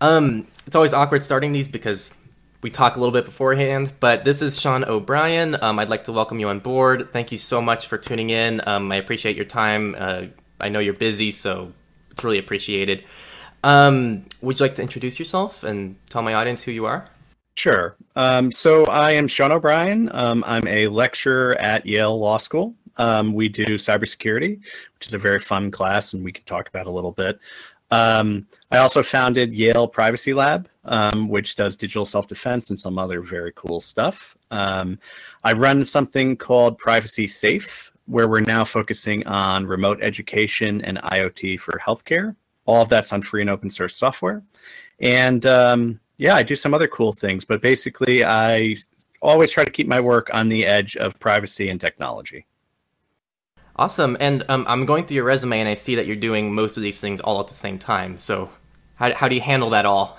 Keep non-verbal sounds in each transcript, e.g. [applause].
Um, it's always awkward starting these because we talk a little bit beforehand, but this is Sean O'Brien. Um, I'd like to welcome you on board. Thank you so much for tuning in. Um, I appreciate your time. Uh, I know you're busy, so it's really appreciated. Um, would you like to introduce yourself and tell my audience who you are? Sure. Um, so I am Sean O'Brien. Um, I'm a lecturer at Yale Law School. Um, we do cybersecurity, which is a very fun class, and we can talk about a little bit. Um, I also founded Yale Privacy Lab, um, which does digital self defense and some other very cool stuff. Um, I run something called PrivacySafe, where we're now focusing on remote education and IoT for healthcare. All of that's on free and open source software. And um, yeah, I do some other cool things, but basically, I always try to keep my work on the edge of privacy and technology. Awesome. And um, I'm going through your resume and I see that you're doing most of these things all at the same time. So, how, how do you handle that all?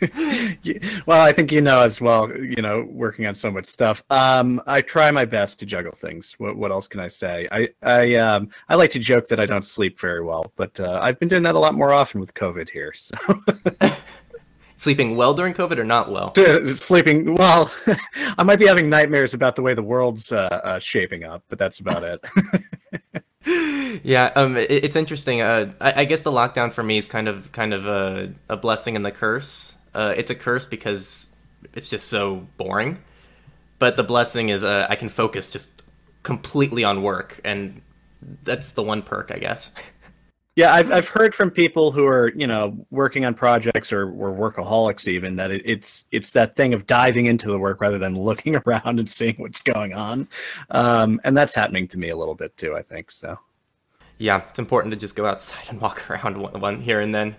[laughs] well, I think you know as well, you know, working on so much stuff. Um, I try my best to juggle things. What, what else can I say? I I um, I like to joke that I don't sleep very well, but uh, I've been doing that a lot more often with COVID here. So. [laughs] Sleeping well during COVID or not well? Sleeping well. [laughs] I might be having nightmares about the way the world's uh, uh, shaping up, but that's about it. [laughs] yeah, um, it, it's interesting. Uh, I, I, guess the lockdown for me is kind of kind of a, a blessing and the curse. Uh, it's a curse because it's just so boring, but the blessing is uh, I can focus just completely on work, and that's the one perk, I guess. [laughs] Yeah, I've I've heard from people who are you know working on projects or workaholics even that it, it's it's that thing of diving into the work rather than looking [laughs] around and seeing what's going on, um, and that's happening to me a little bit too. I think so. Yeah, it's important to just go outside and [laughs] walk around one, one here and then.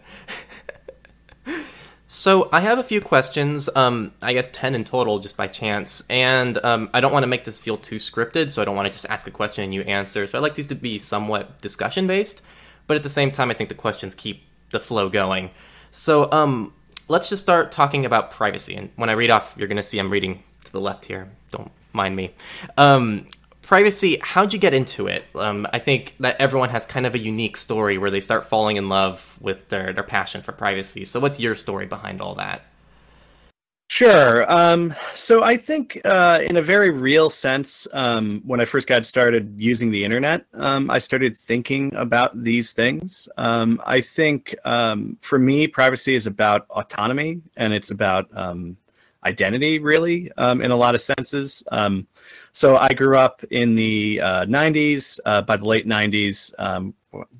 [laughs] so I have a few questions. Um, I guess ten in total, just by chance, and um, I don't want to make this feel too scripted, so I don't want to just ask a question and you answer. So I like these to be somewhat discussion based but at the same time, I think the questions keep the flow going. So um, let's just start talking about privacy. And when I read off, you're going to see I'm reading to the left here. Don't mind me. Um, privacy, how'd you get into it? Um, I think that everyone has kind of a unique story where they start falling in love with their, their passion for privacy. So, what's your story behind all that? Sure. Um, so I think, uh, in a very real sense, um, when I first got started using the internet, um, I started thinking about these things. Um, I think um, for me, privacy is about autonomy and it's about um, identity, really, in a lot of senses. so I grew up in the uh, 90s. Uh, by the late 90s,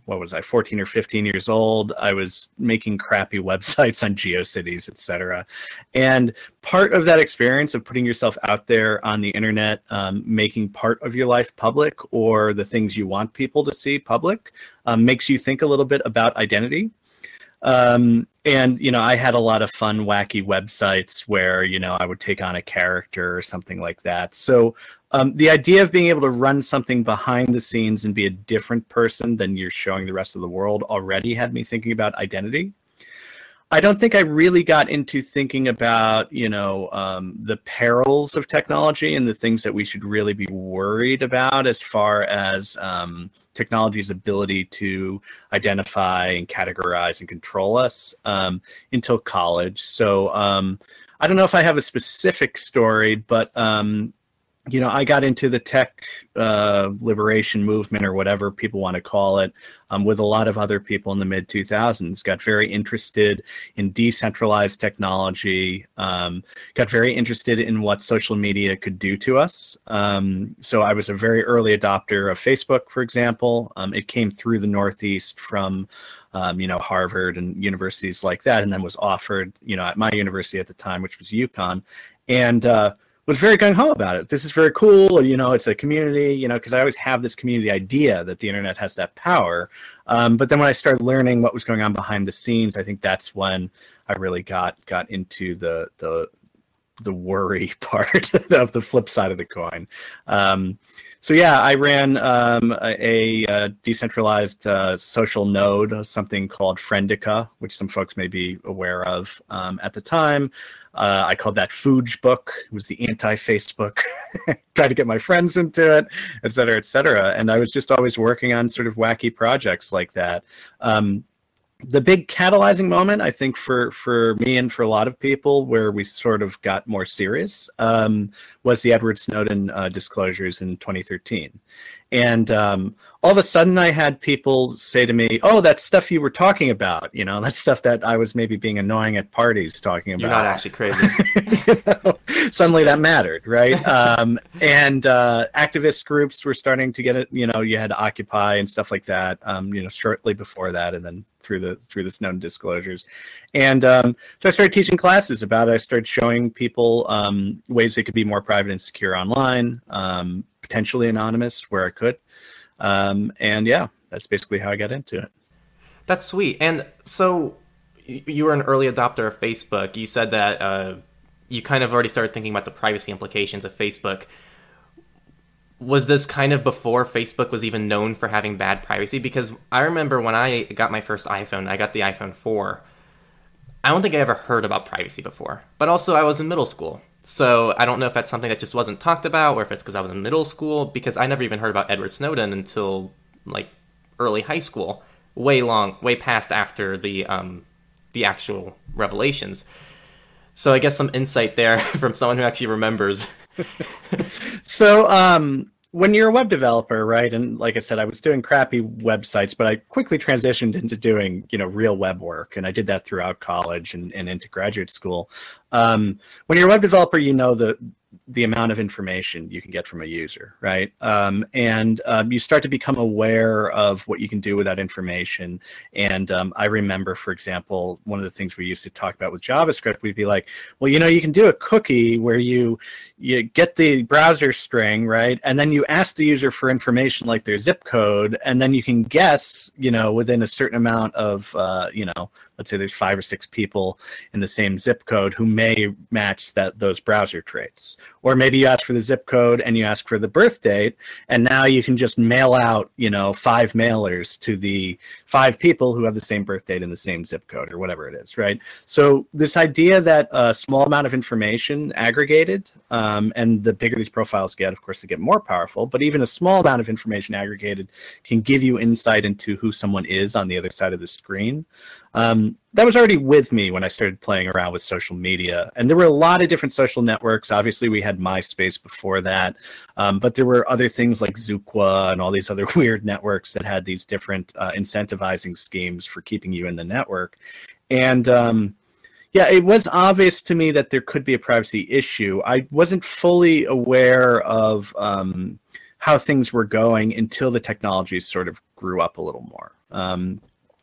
what was I, 14 or 15 years old. I was making crappy [laughs] websites on GeoCities, etc. And part of that experience of putting yourself out there on the internet, um, making part of your life public or the things you want people to see public, um, makes you think a little bit about identity. Um, and you know, I had a lot of fun, wacky websites where you know I would take on a character or something like that. So um, the idea of being able to run something behind the scenes and be a different person than you're showing the rest of the world already had me thinking about identity. I don't think I really got into thinking about, you know, um, the perils of technology and the things that we should really be worried about as far as um, technology's ability to identify and categorize and control us um, until college. So um, I don't know if I have a specific story, but um, you know, I got into the tech uh, liberation movement or whatever people want to call it um, with a lot of other people in the mid 2000s. Got very interested in decentralized technology, um, got very interested in what social media could do to us. Um, so I was a very early adopter of Facebook, for example. Um, it came through the Northeast from um, you know, Harvard and universities like that, and then was offered, you know, at my university at the time, which was UConn. And uh, was very gung ho about it. This is very cool. You know, it's a community. You know, because I always have this community idea that the internet has that power. Um, but then when I started learning what was going on behind the scenes, I think that's when I really got got into the the the worry [laughs] part of the flip side of the coin. Um, so yeah, I ran um, a, a, decentralized uh, social node, something called Friendica, which some folks may be aware of um, at the time. Uh, I called that Fooj book. It was the anti-Facebook. [laughs] Tried to get my friends into it, et cetera, et cetera. And I was just always working on sort of wacky projects like that. Um, the big catalyzing moment, I think, for for me and for a lot of people, where we sort of got more serious, um, was the Edward Snowden uh, disclosures in 2013, and um, all of a sudden I had people say to me, "Oh, that stuff you were talking about, you know, that stuff that I was maybe being annoying at parties talking about." You're not actually crazy. [laughs] you know, suddenly that mattered, right? [laughs] um, and uh, activist groups were starting to get it. You know, you had Occupy and stuff like that. Um, you know, shortly before that, and then through the through the Snowden disclosures, and um, so I started teaching classes about it. I started showing people um, ways they could be more private and secure online, um, potentially anonymous where I could. Um, and yeah, that's basically how I got into it. That's sweet. And so you were an early adopter of Facebook. You said that uh, you kind of already started thinking about the privacy implications of Facebook. Was this kind of before Facebook was even known for having bad privacy? Because I remember when I got my first iPhone, I got the iPhone 4. I don't think I ever heard about privacy before. But also, I was in middle school. So I don't know if that's something that just wasn't talked about or if it's because I was in middle school, because I never even heard about Edward Snowden until like early high school, way long, way past after the um, the actual revelations. So I guess some insight there [laughs] from someone who actually remembers. [laughs] so um, when you're a web developer, right? And like I said, I was doing crappy websites, but I quickly transitioned into doing, you know, real web work. And I did that throughout college and, and into graduate school. Um, when you're a web developer, you know the the amount of information you can get from a user, right? Um, and um, you start to become aware of what you can do with that information. And um, I remember, for example, one of the things we used to talk about with JavaScript, we'd be like, well, you know, you can do a cookie where you you get the browser string, right? And then you ask the user for information like their zip code, and then you can guess, you know, within a certain amount of, uh, you know, let's say there's five or six people in the same zip code who may match that those browser traits. Or maybe you ask for the zip code and you ask for the birth date and now you can just mail out you know five mailers to the five people who have the same birth date and the same zip code or whatever it is right? So this idea that a small amount of information aggregated um, and the bigger these profiles get of course they get more powerful but even a small amount of information aggregated can give you insight into who someone is on the other side of the screen um, that was already with me when I started playing around with social media. And there were a lot of different social networks. Obviously, we had MySpace before that, um, but there were other things like Zookwa and all these other [laughs] weird networks that had these different uh, incentivizing schemes for keeping you in the network. And um, yeah, it was obvious to me that there could be a privacy issue. I wasn't fully aware of um, how things were going until the technologies sort of grew up a little more. Um,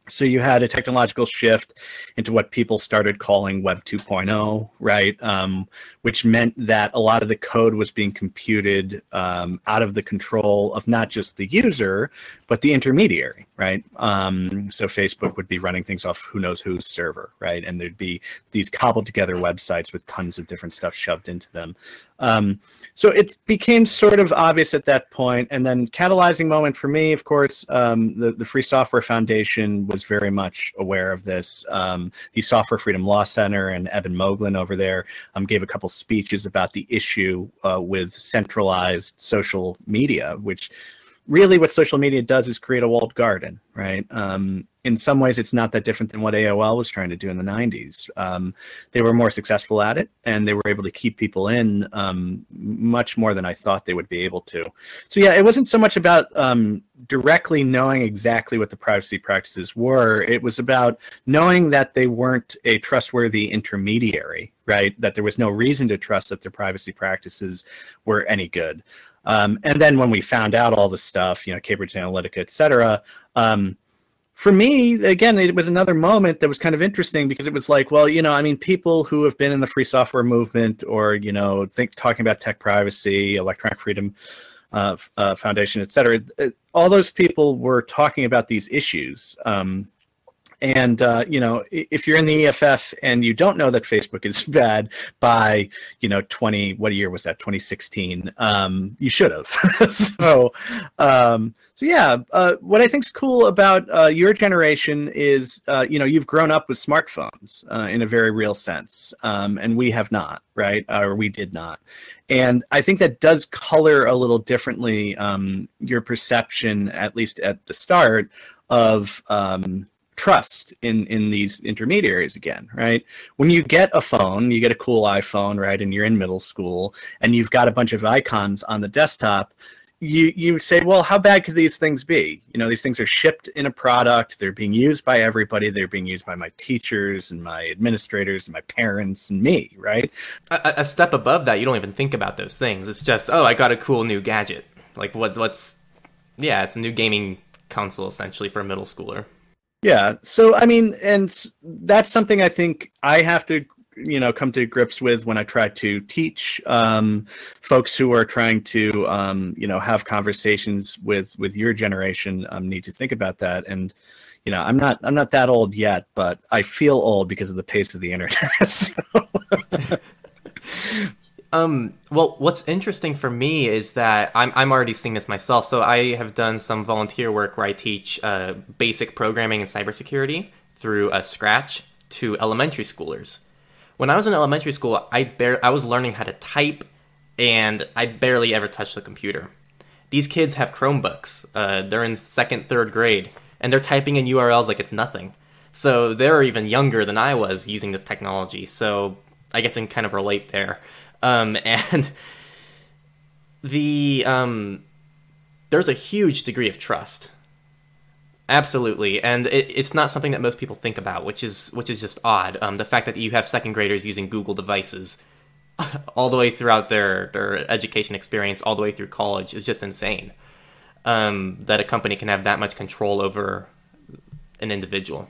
so you had a technological shift into what people started calling Web 2.0, right? Um, which meant that a lot of the code was being computed um, out of the control of not just the user, but the intermediary, right? Um, so Facebook would be running things off who knows whose server, right? And there'd be these cobbled together websites with tons of different stuff shoved into them. So it became sort of obvious at that point, and then catalyzing moment for me, of course, um, the the Free Software Foundation was very much aware of this. Um, the Software Freedom Law Center and Eben Moglen over there um, gave a couple speeches about the issue uh, with centralized social media, which really what social media does is create a walled garden, right? Um, in some ways, it's not that different than what AOL was trying to do in the 90s. Um, they were more successful at it, and they were able to keep people in um, much more than I thought they would be able to. So, yeah, it wasn't so much about um, directly knowing exactly what the privacy practices were. It was about knowing that they weren't a trustworthy intermediary, right? That there was no reason to trust that their privacy practices were any good. Um, and then when we found out all the stuff, you know, Cambridge Analytica, et cetera, um, for me, again, it was another moment that was kind of interesting because it was like, well, you know, I mean, people who have been in the free software movement or, you know, think talking about tech privacy, electronic freedom uh, uh, foundation, et cetera, all those people were talking about these issues. Um, and uh, you know, if you're in the EFF and you don't know that Facebook is [laughs] bad by you know 20, what year was that? 2016. Um, you should have. [laughs] so, um, so yeah, uh, what I think is cool about uh, your generation is uh, you know you've grown up with smartphones uh, in a very real sense, um, and we have not, right? Or we did not. And I think that does color a little differently um, your perception, at least at the start, of um, trust in in these intermediaries again right? When you get a phone you get a cool iphone right and you're in middle school and you've got a bunch of icons on the desktop you you say well how bad could these things be? You know these things are shipped in a product they're being used by everybody they're being used by my teachers and my administrators and my parents and me right? A, a step above that you don't even think about those things. It's just oh i got a cool new gadget. Like what what's yeah it's a new gaming console essentially for a middle schooler yeah. So I mean, and that's something I think I have to you know come to grips with when I try to teach um, folks who are trying to um, you know have conversations with with your generation um, need to think about that and you know I'm not I'm not that old yet but I feel old because of the pace of the internet. [laughs] [laughs] Um, well, what's interesting for me is that I'm, I'm already seeing this myself. So I have done some volunteer work where I teach uh, basic programming and cybersecurity through uh, Scratch to elementary schoolers. When I was in elementary school, I bar- I was learning how to type, and I barely ever touched the computer. These kids have Chromebooks. Uh, they're in second, third grade, and they're typing in URLs like it's nothing. So they're even younger than I was using this technology. So I guess I can kind of relate there. Um, [laughs] and the um, there's a huge degree of trust. Absolutely, and it, it's not something that most people think about, which is which is just odd. Um, the fact that you have second graders using Google devices [laughs] all the way throughout their their education experience, all the way through college, is just insane. Um, that a company can have that much control over an individual.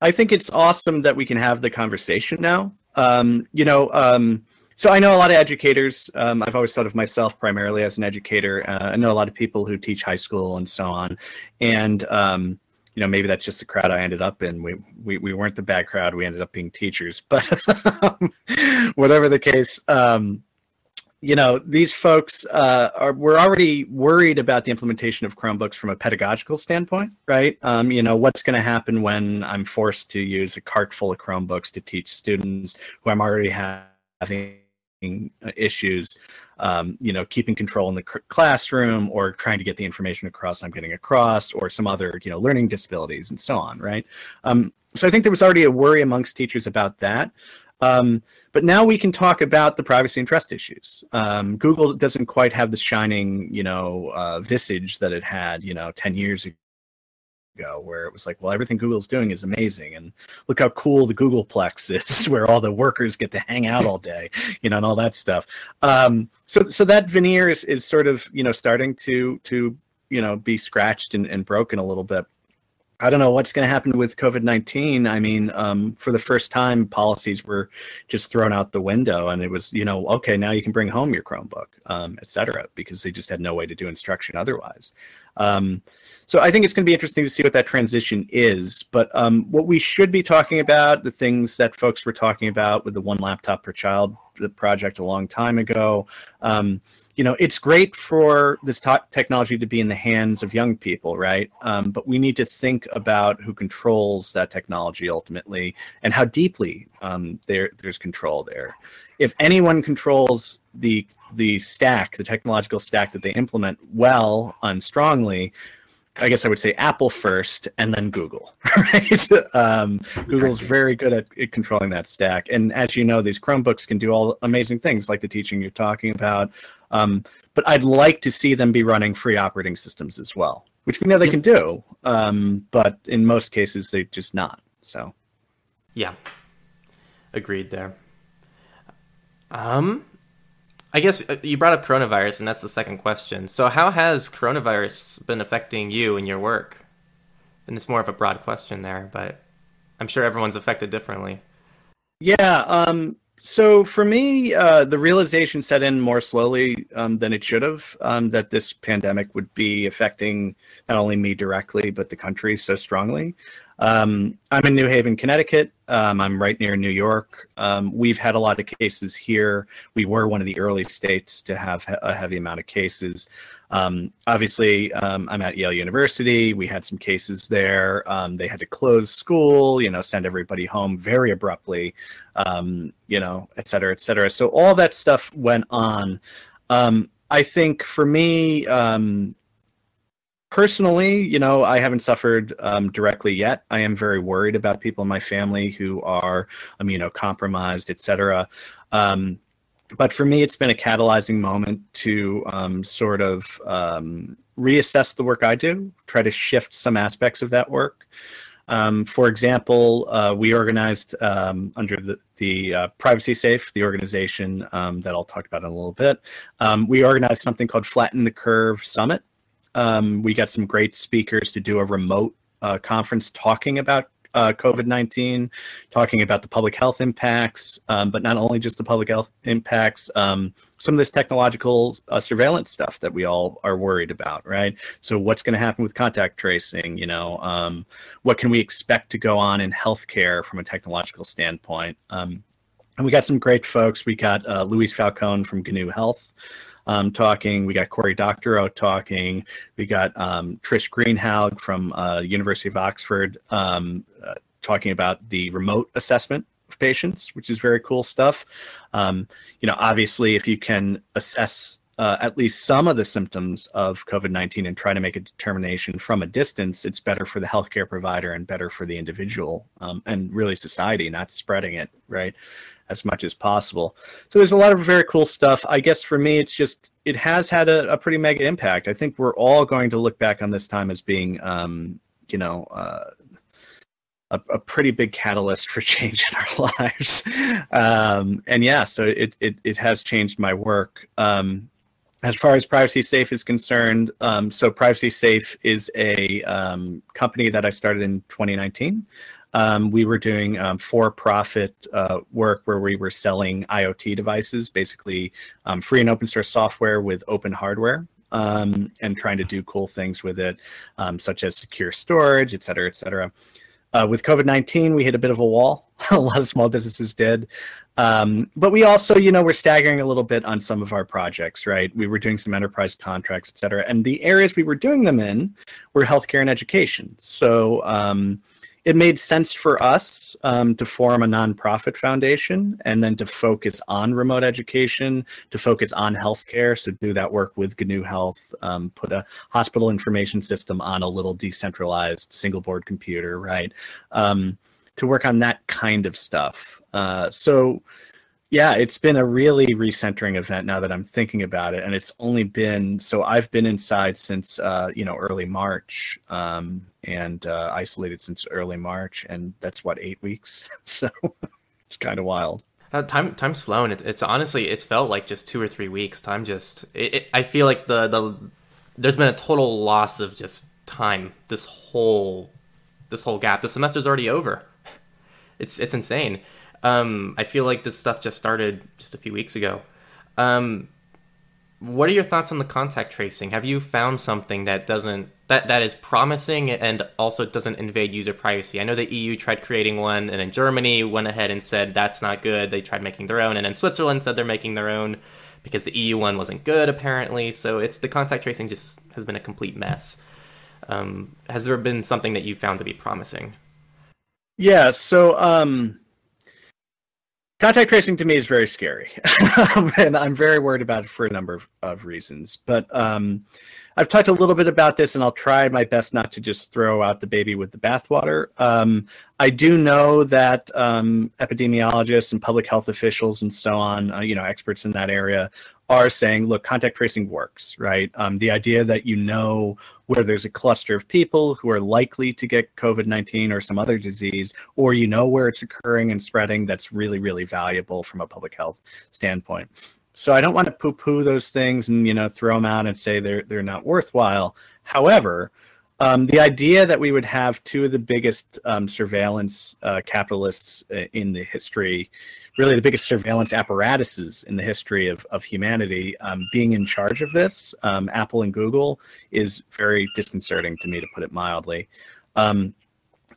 I think it's awesome that we can have the conversation now um, you know, um, so I know a lot of educators. Um, I've always thought of myself primarily as an educator. Uh, I know a lot of people who teach high school and so on, and um, you know maybe that's just the crowd I ended up in. We we, we weren't the bad crowd. We ended up being teachers, but [laughs] whatever the case. Um, you know these folks uh, are we're already worried about the implementation of chromebooks from a pedagogical standpoint right? Um, you know what's going to happen when i'm forced to use a cart full of chromebooks to teach students who i'm already having issues um, you know keeping control in the classroom or trying to get the information across i'm getting across or some other you know learning disabilities and so on right? Um, so i think there was already a worry amongst teachers about that um, but now we can talk about the privacy and trust issues. Um, Google doesn't quite have the shining, you know, uh, visage that it had, you know, 10 years ago, where it was like, well, everything Google's doing is amazing, and look how cool the Googleplex is, [laughs] where all the workers get to hang out all day, you know, and all that stuff. Um, so, so that veneer is, is sort of, you know, starting to to you know be scratched and, and broken a little bit. I don't know what's going to happen with COVID 19. I mean, um, for the first time, policies were just thrown out the window, and it was, you know, okay, now you can bring home your Chromebook, um, et cetera, because they just had no way to do instruction otherwise. Um, so I think it's going to be interesting to see what that transition is. But um, what we should be talking about, the things that folks were talking about with the one laptop per child project a long time ago, um, you know, it's great for this technology to be in the hands of young people, right? Um, but we need to think about who controls that technology ultimately and how deeply um, there there's control there. If anyone controls the the stack, the technological stack that they implement well and strongly, I guess I would say Apple first and then Google, [laughs] right? Um, Google's very good at, controlling that stack. And as you know, these Chromebooks can do all amazing things like the teaching you're talking about. Um, but I'd like to see them be running free operating systems as well, which we know they can do. Um, but in most cases, they're just not. So, yeah, agreed there. Um, I guess uh, you brought up coronavirus, and that's the second question. So, how has coronavirus been affecting you and your work? And it's more of a broad question there, but I'm sure everyone's affected differently. Yeah. Um, so for me, uh, the realization set in more slowly um, than it should have um, that this pandemic would be affecting not only me directly, but the country so strongly. Um, I'm in New Haven, Connecticut. Um, I'm right near New York. Um, we've had a lot of cases here. We were one of the early states to have a heavy amount of cases. Um, obviously, um, I'm at Yale University. We had some cases there. Um, they had to close school, you know, send everybody home very abruptly, you know, et cetera, et cetera. So all that stuff went on. I think for me, personally, you know, I haven't suffered um, directly yet. I am very worried about people in my family who are immunocompromised, et cetera. Um, but for me, it's been a catalyzing moment to um, sort of um, reassess the work I do, try to shift some aspects of that work. Um, for example, uh, we organized um, under the, the uh, PrivacySafe, the organization that I'll talk about in a little bit. We organized something called Flatten the Curve Summit. Um, we got some great speakers to do a remote uh, conference talking about uh, COVID 19, talking about the public health impacts, um, but not only just the public health impacts, um, some of this technological uh, surveillance stuff that we all are worried about, right? So, what's going to happen with contact tracing? You know, um, what can we expect to go on in healthcare from a technological standpoint? Um, and we got some great folks. We got uh, Luis Falcón from GNU Health um, talking. We got Cory Doctorow talking. We got um, Trish Greenhalgh from uh, University of Oxford um, uh, talking about the remote assessment of patients, which is very cool stuff. Um, you know, obviously, if you can assess uh, at least some of the symptoms of COVID 19 and try to make a determination from a distance, it's better for the healthcare provider and better for the individual um, and really society, not spreading it, right? As much as possible. So there's a lot of very cool stuff. I guess for me, it's just it has had a, a pretty mega impact. I think we're all going to look back on this time as being, um, you know, uh, a, a, pretty big catalyst for [laughs] change in our lives. Um, and yeah, so it, it it has changed my work. Um, as far as PrivacySafe is concerned, um, so PrivacySafe is a um, company that I started in 2019 um, we were doing um, for-profit uh, work where we were selling IoT devices, basically um, free and open source software with open hardware, um, and trying to do cool things with it, um, such as secure storage, et cetera, et cetera. Uh, with COVID 19, we hit a bit of a wall. [laughs] a lot of small businesses did. Um, but we also, you know, we're staggering a little bit on some of our projects, right? We were doing some enterprise contracts, et cetera. And the areas we were doing them in were healthcare and education. So, it made sense for us um, to form a nonprofit foundation and then to focus on remote education, to focus on healthcare. So do that work with GNU Health, um, put a hospital information system on a little decentralized single board computer, right? Um, to work on that kind of stuff. Uh, so yeah, it's been a really recentering event now that I'm thinking about it, and it's only been so I've been inside since uh, you know early March, um, and uh, isolated since early March, and that's what eight weeks. [laughs] so it's kind of wild. Uh, time time's flown. It, it's honestly it's felt like just two or three weeks. Time just it, it, I feel like the the there's been a total loss of just time. This whole this whole gap. The semester's already over. [laughs] It's it's insane. Um, I feel like this stuff just started just a few weeks ago. Um, what are your thoughts on the contact tracing? Have you found something that doesn't that that is promising and also doesn't invade user privacy? I know the EU tried creating one, and then Germany went ahead and said that's not good. They tried making their own, and then Switzerland said they're making their own because the EU one wasn't good apparently. So it's the contact tracing just has been a complete mess. Um, has there been something that you found to be promising? Yeah. So um, Contact tracing to me is very scary, [laughs] and I'm very worried about it for a number of, of reasons. But um, I've talked a little bit about this, and I'll try my best not to just throw out the baby with the bathwater. Um, I do know that um, epidemiologists and public health officials and so on, uh, you know, experts in that area, are saying, look, contact tracing works, right? Um, the idea that you know where there's a cluster of people who are likely to get COVID 19 or some other disease, or you know where it's occurring and spreading, that's really, really valuable from a public health standpoint. So I don't want to poo poo those things and, you know, throw them out and say they're, they're not worthwhile. However, um, the idea that we would have two of the biggest um, surveillance uh, capitalists uh, in the history really the biggest surveillance apparatuses in the history of, of humanity um, being in charge of this, um, Apple and Google, is very disconcerting to me, to put it mildly. Um,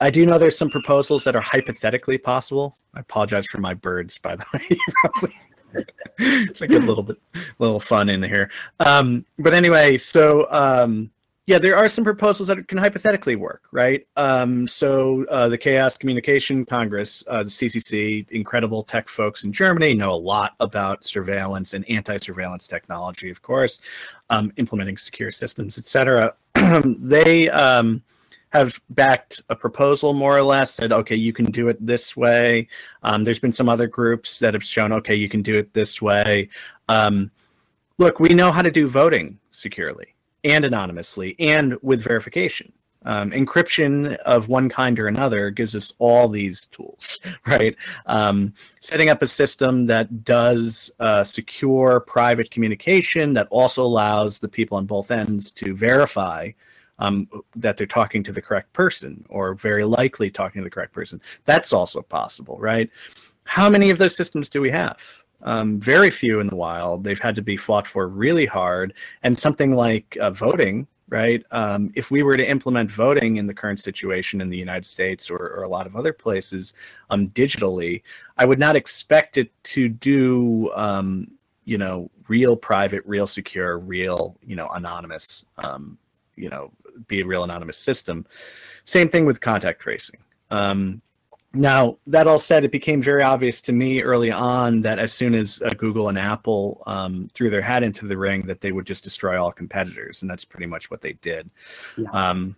I do know there's some proposals that are hypothetically possible. I apologize for my birds, by the [laughs] way. it's like a little bit, little fun in here. Um, but anyway, so um, yeah, there are some proposals that can hypothetically work, right? Um, so uh, the Chaos Communication Congress, uh, the CCC, incredible tech folks in Germany know a lot about surveillance and anti-surveillance technology, of course, um, implementing secure systems, etc. [clears throat] they um, have backed a proposal more or less said okay you can do it this way um, there's been some other groups that have shown okay you can do it this way um, look we know how to do voting securely and anonymously and with verification um, encryption of one kind or another gives us all these tools, [laughs] right? Um, setting up a system that does uh, secure private communication that also allows the people on both ends to verify um, that they're talking to the correct person or very likely talking to the correct person. That's also possible, right? How many of those systems do we have? Um, very few in the wild. They've had to be fought for really hard. And something like uh, voting right? Um, if we were to implement voting in the current situation in the United States or, or a lot of other places um, digitally, I would not expect it to do, um, you know, real private, real secure, real, you know, anonymous, um, you know, be a real anonymous system. Same thing with contact tracing. Um, now, that all said, it became very obvious to me early on that as soon as uh, Google and Apple um, threw their hat into the ring, that they would just destroy all competitors, and that's pretty much what they did. Yeah. Um,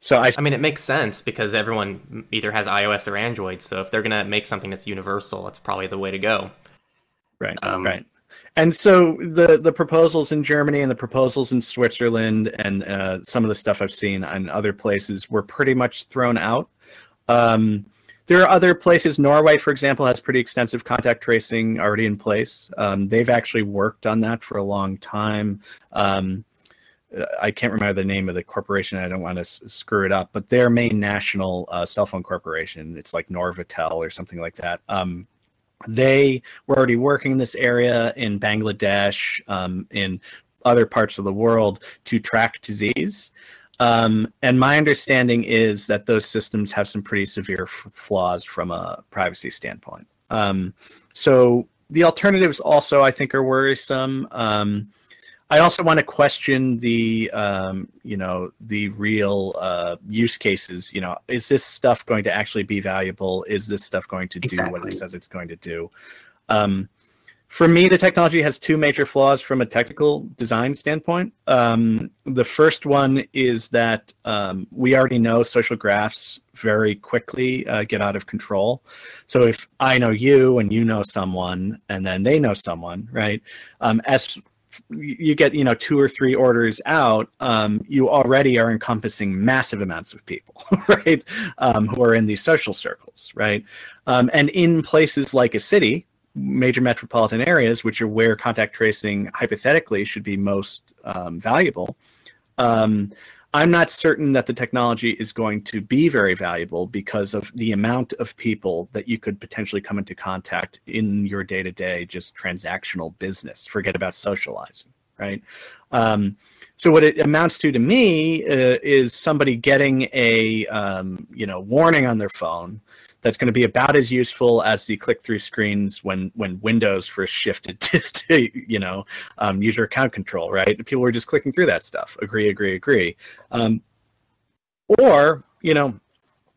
so I, I mean, it makes sense because everyone either has iOS or Android. So if they're gonna make something that's universal, that's probably the way to go. Right. Um, right. And so the the proposals in Germany and the proposals in Switzerland and uh, some of the stuff I've seen in other places were pretty much thrown out. Um, there are other places. Norway, for example, has pretty extensive contact tracing already in place. Um, they've actually worked on that for a long time. Um, I can't remember the name of the corporation. I don't want to s- screw it up, but their main national uh, cell phone corporation, it's like Norvitel or something like that. Um, they were already working in this area in Bangladesh, um, in other parts of the world to track disease. Um, and my understanding is that those systems have some pretty severe f- flaws from a privacy standpoint. Um, so the alternatives also, I think, are worrisome. Um, I also want to question the, um, you know, the real uh, use cases. You know, is this stuff going to actually be valuable? Is this stuff going to do exactly. what it says it's going to do? For me, the technology has two major flaws from a technical design standpoint. Um, the first one is that um, we already know social graphs very quickly uh, get out of control. So if I know you and you know someone, and then they know someone, right? Um, as you get you know two or three orders out um, you already are encompassing massive amounts of people [laughs] right um, who are in these social circles right um, and in places like a city major metropolitan areas, which are where contact tracing hypothetically should be most um, valuable, um, I'm not certain that the technology is going to be very valuable because of the amount of people that you could potentially come into contact in your day to day, just transactional business. Forget about socializing, right? Um, so what it amounts to to me uh, is somebody getting a um, you know warning on their phone that's going to be about as useful as the click-through screens when when Windows first shifted [laughs] to, to you know um, user account control. Right, people were just clicking through that stuff. Agree, agree, agree. Um, or you know,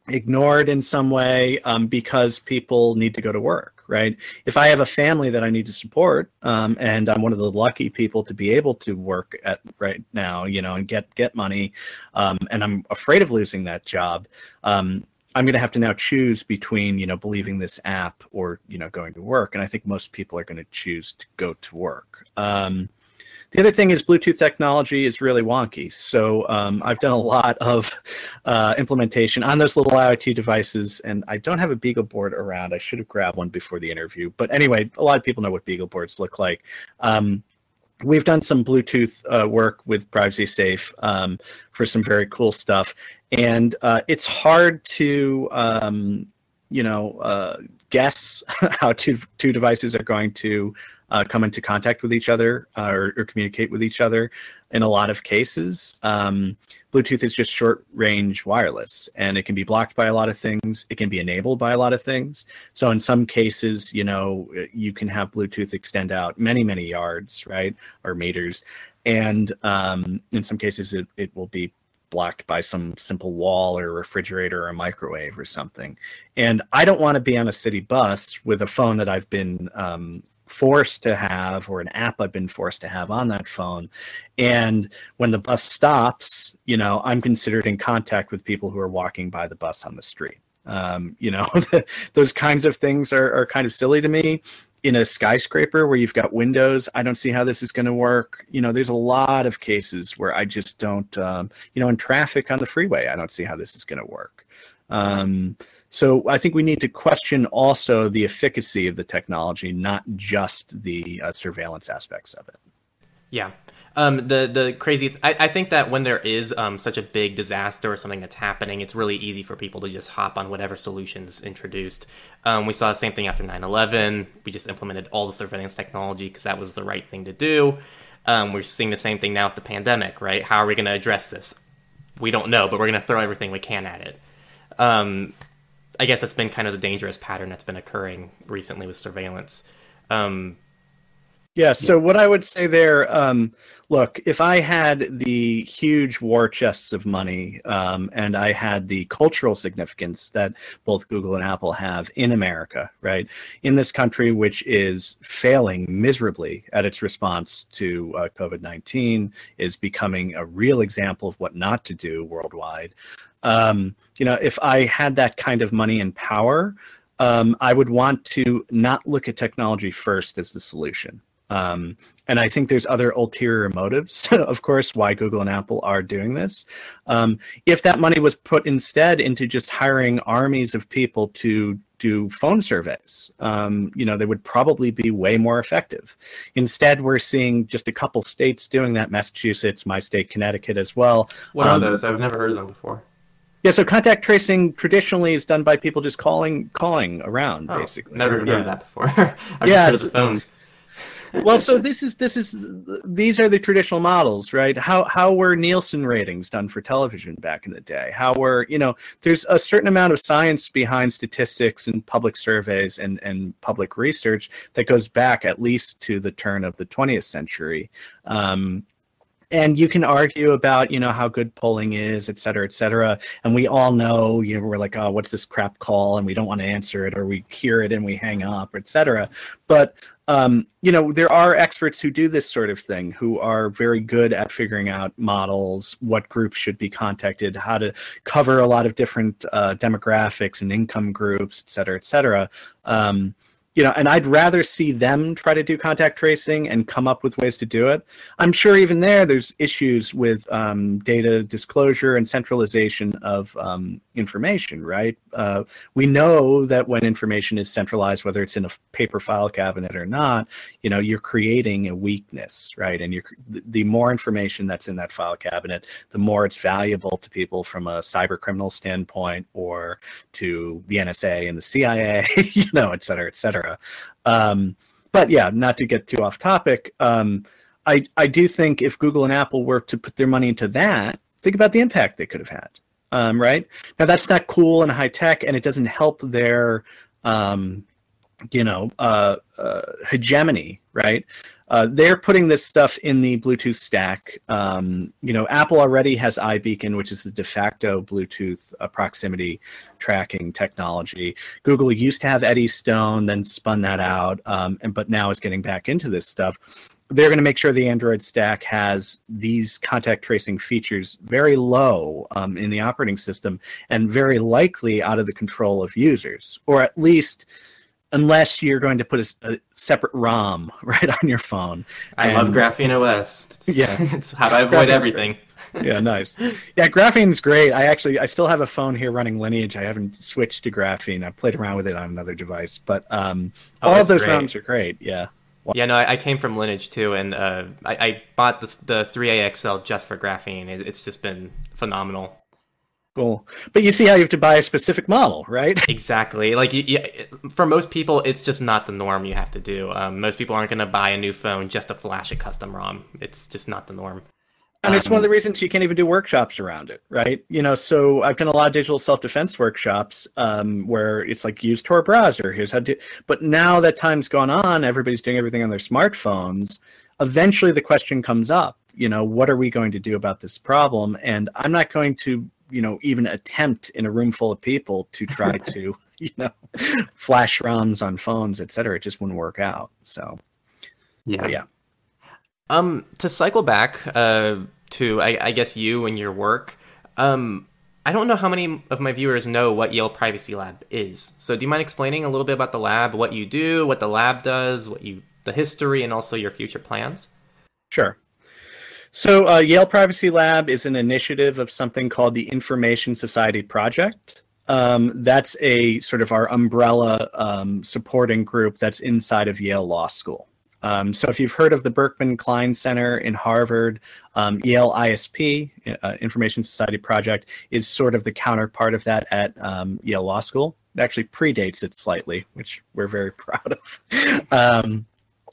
ignored in some way um, because people need to go to work. Right. If I have a family that I need to support, um, and I'm one of the lucky people to be able to work at right now, you know, and get get money, um, and I'm afraid of losing that job um, I'm going to have to now choose between, you know, believing this app or, you know, going to work. And I think most people are going to choose to go to work. Um, the other thing is Bluetooth technology is really wonky. So um, I've done a lot of uh, implementation on those little IoT devices, and I don't have a BeagleBoard around. I should have grabbed one before the interview. But anyway, a lot of people know what BeagleBoards look like. Um, we've done some Bluetooth uh, work with PrivacySafe um, for some very cool stuff and uh, it's hard to um, you know uh, guess [laughs] how two two devices are going to uh, come into contact with each other uh, or, or, communicate with each other. In a lot of cases, um, Bluetooth is just short range wireless, and it can be blocked by a lot of things. It can be enabled by a lot of things. So in some cases, you know, you can have Bluetooth extend out many many yards, right, or meters, and um, in some cases, it, it will be blocked by some simple wall or refrigerator or microwave or something. And I don't want to be on a city bus with a phone that I've been, um, forced to have or an app I've been forced to have on that phone. And when the bus stops, you know, I'm considered in contact with people who are walking by the bus on the street. Um, you know, [laughs] those kinds of things are, are kind of silly to me. In a skyscraper where you've got windows, I don't see how this is going to work. You know, there's a lot of cases where I just don't, um, you know, in traffic on the freeway, I don't see how this is going to work. Um, so I think we need to question also the efficacy of the technology, not just the uh, surveillance aspects of it. Yeah. Um, the the crazy. Th- I, I think that when there is um, such a big disaster or something that's happening, it's really easy for people to just hop on whatever solutions introduced. Um, we saw the same thing after 9/11. We just implemented all the surveillance technology because that was the right thing to do. Um, we're seeing the same thing now with the pandemic, right? How are we going to address this? We don't know, but we're going to throw everything we can at it. Um, I guess that's been kind of the dangerous pattern that's been occurring recently with surveillance. Um, yeah. So what I would say there, um, look, if I had the huge war chests of money um, and I had the cultural significance that both Google and Apple have in America, right, in this country which is failing miserably at its response to uh, COVID nineteen, is becoming a real example of what not to do worldwide. Um, you know, if I had that kind of money and power, um, I would want to not look at technology first as the solution. Um, and I think there's other ulterior motives, [laughs] of course, why Google and Apple are doing this. Um, if that money was put instead into just hiring armies of people to do phone surveys, um, you know, they would probably be way more effective. Instead, we're seeing just a couple states doing that Massachusetts, my state, Connecticut as well. What are um, those? I've never heard of them before. Yeah, so contact tracing traditionally is done by people just calling calling around, oh, basically. Never heard yeah. that before. [laughs] I've yeah, just heard of the phones. well, so this is this is these are the traditional models, right? How how were Nielsen ratings done for television back in the day? How were you know? There's a certain amount of science behind statistics and public surveys and and public research that goes back at least to the turn of the 20th century. Um, and you can argue about you know how good polling is et cetera et cetera. And we all know you know we're like oh what's this crap call? And we don't want to answer it or we hear it and we hang up et cetera. But um, you know there are experts who do this sort of thing who are very good at figuring out models what groups should be contacted how to cover a lot of different uh, demographics and income groups et cetera et cetera. Um, you know, and I'd rather see them try to do contact tracing and come up with ways to do it. I'm sure even there, there's issues with um, data disclosure and centralization of um, information, right? Uh, we know that when information is centralized, whether it's in a paper file cabinet or not, you know, you're creating a weakness, right? And you're the more information that's in that file cabinet, the more it's valuable to people from a cyber criminal standpoint or to the NSA and the CIA, [laughs] you know, et cetera, et cetera. Um, but yeah, not to get too off topic, um, I, I do think if Google and Apple were to put their money into that, think about the impact they could have had. Um, right now, that's not cool and high tech, and it doesn't help their, um, you know, uh, uh, hegemony. Right? Uh, they're putting this stuff in the Bluetooth stack. Um, you know, Apple already has iBeacon, which is the de facto Bluetooth uh, proximity tracking technology. Google used to have Eddystone, then spun that out, um, and but now is getting back into this stuff. They're going to make sure the Android stack has these contact tracing features very low um, in the operating system and very likely out of the control of users, or at least unless you're going to put a, a, separate ROM [laughs] right on your phone. I and, love GrapheneOS. It's, yeah, [laughs] it's how do I avoid everything. yeah, nice. Yeah, Graphene's great. I actually I still have a phone here running Lineage. I haven't switched to Graphene. I played around with it on another device, but um, oh, all of those great. ROMs are great. Yeah. Yeah, no, I, I came from Lineage too, and uh, I, I, bought the the 3A XL just for Graphene. It, it's just been phenomenal. Cool. But you see how you have to buy a specific model, right? [laughs] Exactly. Like, you, you, for most people, it's just not the norm you have to do. Um, most people aren't going to buy a new phone just to flash a custom ROM. It's just not the norm. And um, it's one of the reasons you can't even do workshops around it, right? You know, so I've done a lot of digital self-defense workshops um, where it's like use Tor browser. Here's how to. But now that time's gone on, everybody's doing everything on their smartphones. Eventually, the question comes up. You know, what are we going to do about this problem? And I'm not going to you know even attempt in a room full of people to try [laughs] to you know, flash ROMs on phones, et cetera. It just wouldn't work out. So, yeah, yeah. Um, to cycle back uh, to I, I guess you and your work. Um, I don't know how many of my viewers know what Yale Privacy Lab is. So, do you mind explaining a little bit about the lab, what you do, what the lab does, what you the history, and also your future plans? Sure. So, uh, Yale Privacy Lab is an initiative of something called the Information Society Project. Um, that's a sort of our umbrella um, supporting group that's inside of Yale Law School. Um, so, if you've heard of the Berkman Klein Center in Harvard, um, Yale ISP, uh, Information Society Project, is sort of the counterpart of that at um, Yale Law School. It actually predates it slightly, which we're very [laughs] proud of.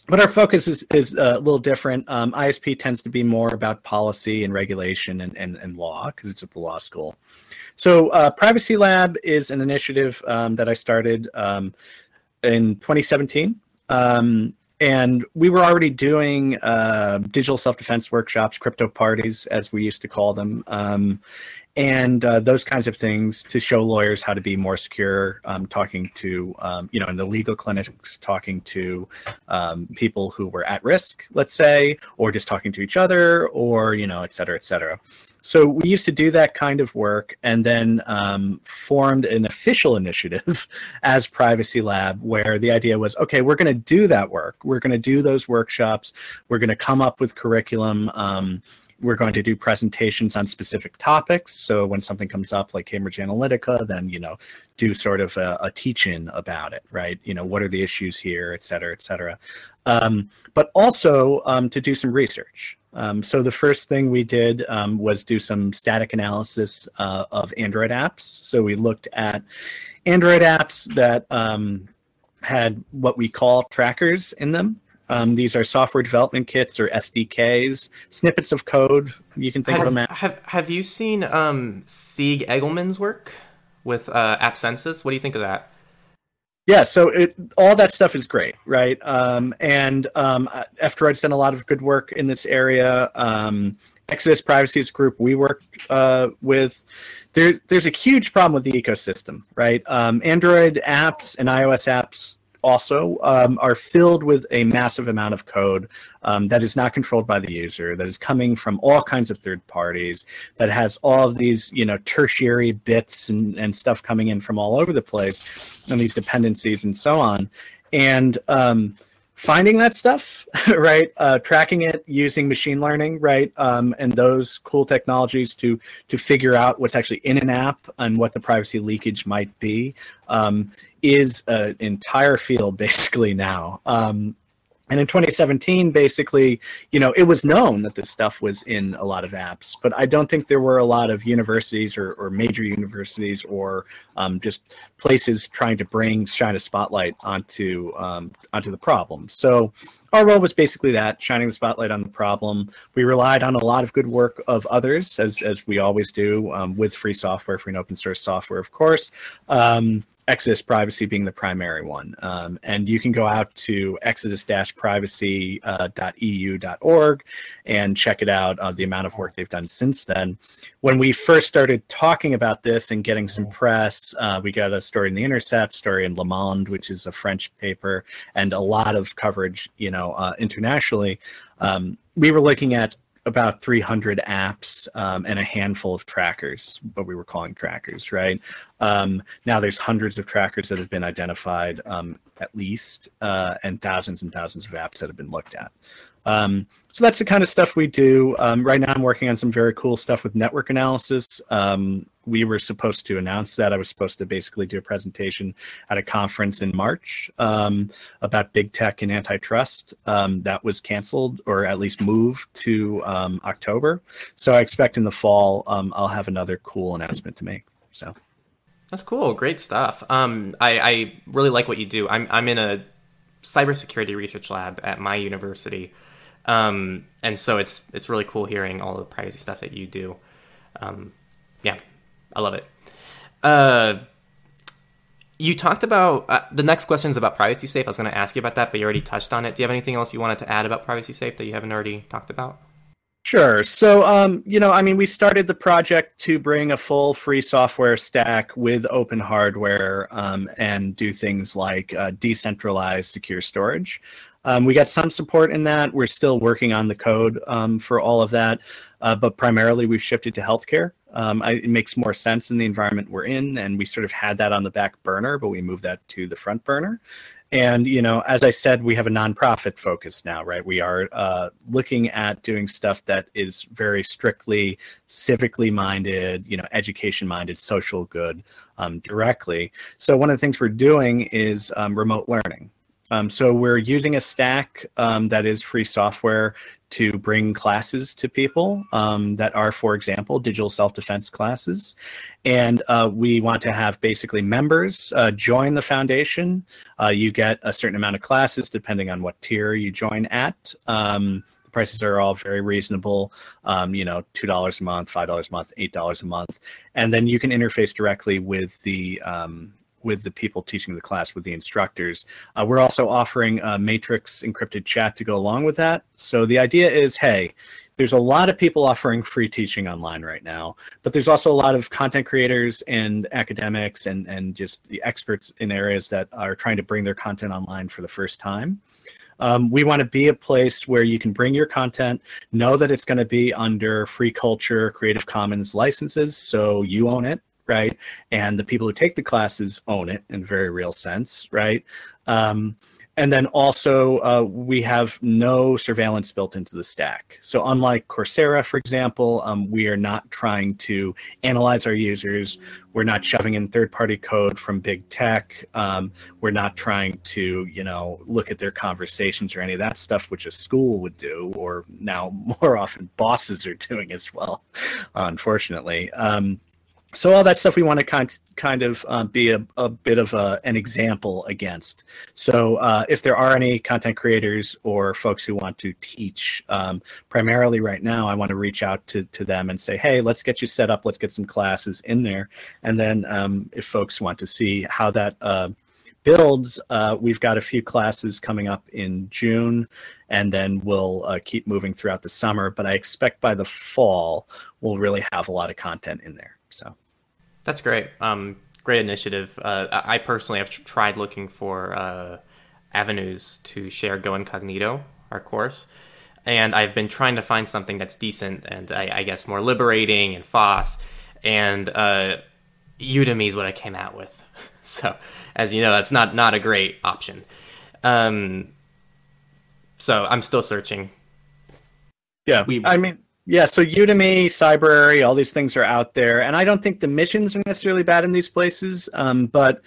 But our focus is, is uh, a little different. Um, ISP tends to be more about policy and regulation and, and, and law because it's at the law school. So, uh, Privacy Lab is an initiative um, that I started um, in 2017. Um, and we were already doing uh, digital self defense workshops, crypto parties, as we used to call them. Um, and uh, those kinds of things to show lawyers how to be more secure um, talking to um, you know in the legal clinics talking to um, people who were at risk let's say or just talking to each other or you know et cetera et cetera so we used to do that kind of work and then um, formed an official [laughs] initiative as privacy lab where the idea was okay we're going to do that work we're going to do those workshops we're going to come up with curriculum um, we're going to do presentations on specific topics. So when something comes up like Cambridge Analytica, then, you know, do sort of a, a teach-in about it, right? You know, what are the issues here, et cetera, et cetera. Um, but also um, to do some research. Um, so the first thing we did um, was do some static analysis uh, of Android apps. So we looked at Android apps that um, had what we call trackers in them. Um, these are software development kits or SDKs, snippets of code. You can think have, of them. As. Have Have you seen um, Serge Egelman's work with uh, AppCensus? What do you think of that? Yeah, so it, all that stuff is great, right? Um, and um, F-Droid's done a lot of good work in this area. Um, Exodus Privacy is a group we work uh, with. There, there's a huge problem with the ecosystem, right? Um, Android apps and iOS apps also um, are filled with a massive amount of code um, that is not controlled by the user, that is coming from all kinds of third parties, that has all of these, you know, tertiary bits and, and stuff coming in from all over the place, and these dependencies and so on. And um, finding that stuff, [laughs] right? Uh, tracking it using machine learning, right? Um, and those cool technologies to to figure out what's actually in an app and what the privacy leakage might be um, is an entire field [laughs] basically now. Um, and in 2017, basically, you know, it was known that this stuff was in a lot of apps, but I don't think there were a lot of universities or, or major universities or um, just places trying to bring shine a spotlight onto um, onto the problem. So our role was basically that, shining the spotlight on the problem. We relied on a lot of good work of others, as as we always do, um, with free software, free and open source software, of course. Um, Exodus Privacy being the primary one. Um, and you can go out to exodus-privacy.eu.org uh, and check it out, uh, the amount of work they've done since then. When we first started talking about this and getting some press, uh, we got a story in The Intercept, story in Le Monde, which is a French paper, and a lot of coverage, you know, uh, internationally. Um, we were looking at about 300 apps um, and a handful of trackers, what we were calling trackers, right? Um, now there's hundreds of trackers that have been identified, um, at least, uh, and thousands and thousands of apps that have been looked at. Um, so that's the kind of stuff we do. Um, right now, I'm working on some very cool stuff with network analysis. Um, we were supposed to announce that. I was supposed to basically do a presentation at a conference in March um, about big tech and antitrust. Um, that was canceled or at least moved to um, October. So I expect in the fall I'll have another cool announcement to make. So that's cool. Great stuff. I, I really like what you do. I'm I'm in a cybersecurity research lab at my university. Um, and so it's it's really cool hearing all the privacy stuff that you do. Um, yeah, I love it. Uh, you talked about uh, the next question is about PrivacySafe. I was going to ask you about that, but you already touched on it. Do you have anything else you wanted to add about PrivacySafe that you haven't already talked about? Sure. So, um, you know, I mean, we started the project to bring a full free software stack with open hardware um, and do things like uh, decentralized secure storage. Um, we got some support in that. We're still working on the code um, for all of that, uh, but primarily we've shifted to healthcare. Um, I, it makes more sense in the environment we're in, and we sort of had that on the back burner, but we moved that to the front burner. And you know, as I said, we have a nonprofit focus now, right? We are uh, looking at doing stuff that is very strictly civically minded, you know, education minded, social good um, directly. So one of the things we're doing is um, remote learning. Um, so we're using a stack um, that is free software to bring classes to people um, that are, for example, digital self-defense classes. And uh, we want to have basically members uh, join the foundation. Uh, you get a certain amount of classes depending on what tier you join at. Um, the prices are all very reasonable, um, you know, $2 a month, $5 a month, $8 a month. And then you can interface directly with the um, with the people teaching the class, with the instructors. Uh, we're also offering a Matrix encrypted chat to go along with that. So the idea is, hey, there's a lot of people offering free teaching online right now, but there's also a lot of content creators and academics and, and just the experts in areas that are trying to bring their content online for the first time. Um, we want to be a place where you can bring your content, know that it's going to be under free culture, Creative Commons licenses, so you own it right? And the people who take the classes own it in very real sense, right? Um, and then also, uh, we have no surveillance built into the stack. So, unlike Coursera, for example, um, we are not trying to analyze our users. We're not shoving in third-party code from big tech. Um, we're not trying to, you know, look at their conversations or any of that stuff, which a school would do, or now [laughs] more often bosses are doing as well, unfortunately. Um, so all that stuff we want to kind kind of uh, be a, a bit of a, an example against. So uh, if there are any content creators or folks who want to teach, um, primarily right now, I want to reach out to to them and say, hey, let's get you set up. Let's get some classes in there, and then um, if folks want to see how that uh, builds, uh, we've got a few classes coming up in June, and then we'll uh, keep moving throughout the summer. But I expect by the fall, we'll really have a lot of content in there. So. That's great. Um, great initiative. Uh, I personally have tried looking for uh, avenues to share Go Incognito, our course, and I've been trying to find something that's decent and I, I guess more liberating and FOSS. And uh, Udemy is what I came out with. [laughs] So, as you know, that's not not a great option. Um, so I'm still searching. Yeah, we. I mean, yeah, so Udemy, Cybrary, all these things are out there, and I don't think the missions are necessarily bad in these places, um, but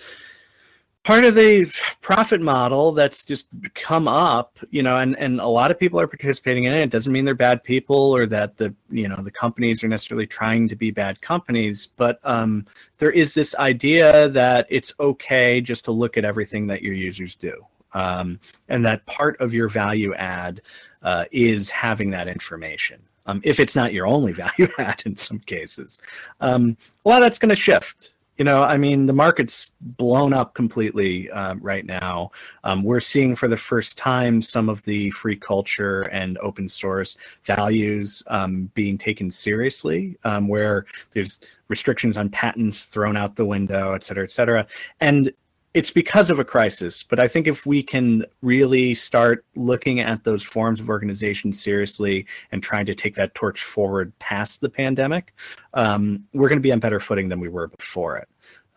part of the profit model that's just come up, you know, and, and a lot of people are participating in it. It doesn't mean they're bad people or that the you know the companies are necessarily trying to be bad companies, but um, there is this idea that it's okay just to look at everything that your users do, um, and that part of your value add uh, is having that information um, if it's not your only [laughs] value add in some cases. Um, a lot of that's going to shift. You know, I mean, the market's blown up completely uh, right now. Um, we're seeing for the first time some of the free culture and open source values um, being taken seriously, um, where there's restrictions on patents thrown out the window, et cetera, et cetera. And it's because of a crisis. But I think if we can really start looking at those forms of organization seriously and trying to take that torch forward past the pandemic, um, we're going to be on better footing than we were before it.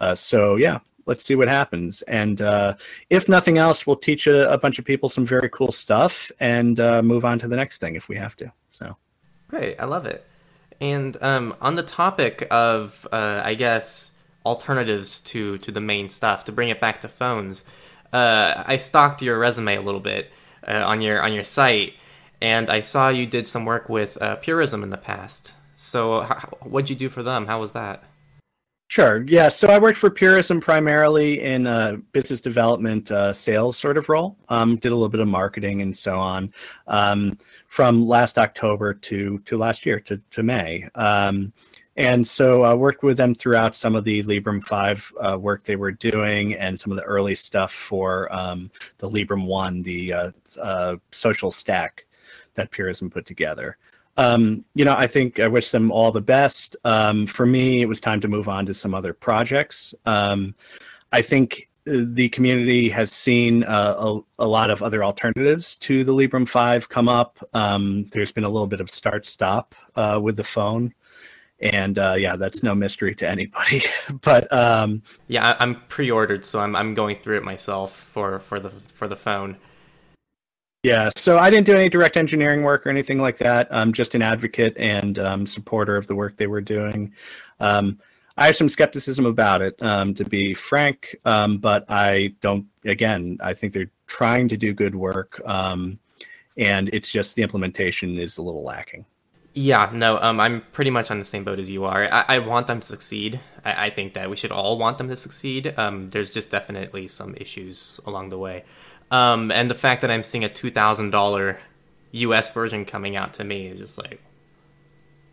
Uh, so yeah, let's see what happens. And uh, if nothing else, we'll teach a, a, bunch of people some very cool stuff and uh, move on to the next thing if we have to. So great, I love it. And um, on the topic of, uh, I guess alternatives to to the main stuff to bring it back to phones. Uh, I stalked your resume a little bit uh, on your on your site, and I saw you did some work with uh, Purism in the past. So, how, what'd you do for them? How was that? Sure. Yeah. So I worked for Purism primarily in a business development uh, sales sort of role. Um, did a little bit of marketing and so on um, from last October to to last year to to May. Um, and so I uh, worked with them throughout some of the Librem 5 uh, work they were doing and some of the early stuff for um, the Librem 1, the uh, uh, social stack that Purism put together. um, you know, I think I wish them all the best. Um, for me, it was time to move on to some other projects. Um, I think the community has seen uh, a, a, lot of other alternatives to the Librem 5 come up. Um, there's been a little bit of start stop uh, with the phone. And uh, yeah, that's no mystery to anybody. [laughs] but um, yeah, I'm pre-ordered, so I'm I'm going through it myself for for the for the phone. Yeah, so I didn't do any direct engineering work or anything like that. I'm just an advocate and um, supporter of the work they were doing. Um, I have some skepticism about it, um, to be frank, um, but I don't. Again, I think they're trying to do good work, um, and it's just the implementation is a little lacking. Yeah, no, um, I'm pretty much on the same boat as you are. I, I want them to succeed. I, I, think that we should all want them to succeed. Um, there's just definitely some issues along the way, um, and the fact that I'm seeing a two thousand dollar U.S. version coming out to me is just like,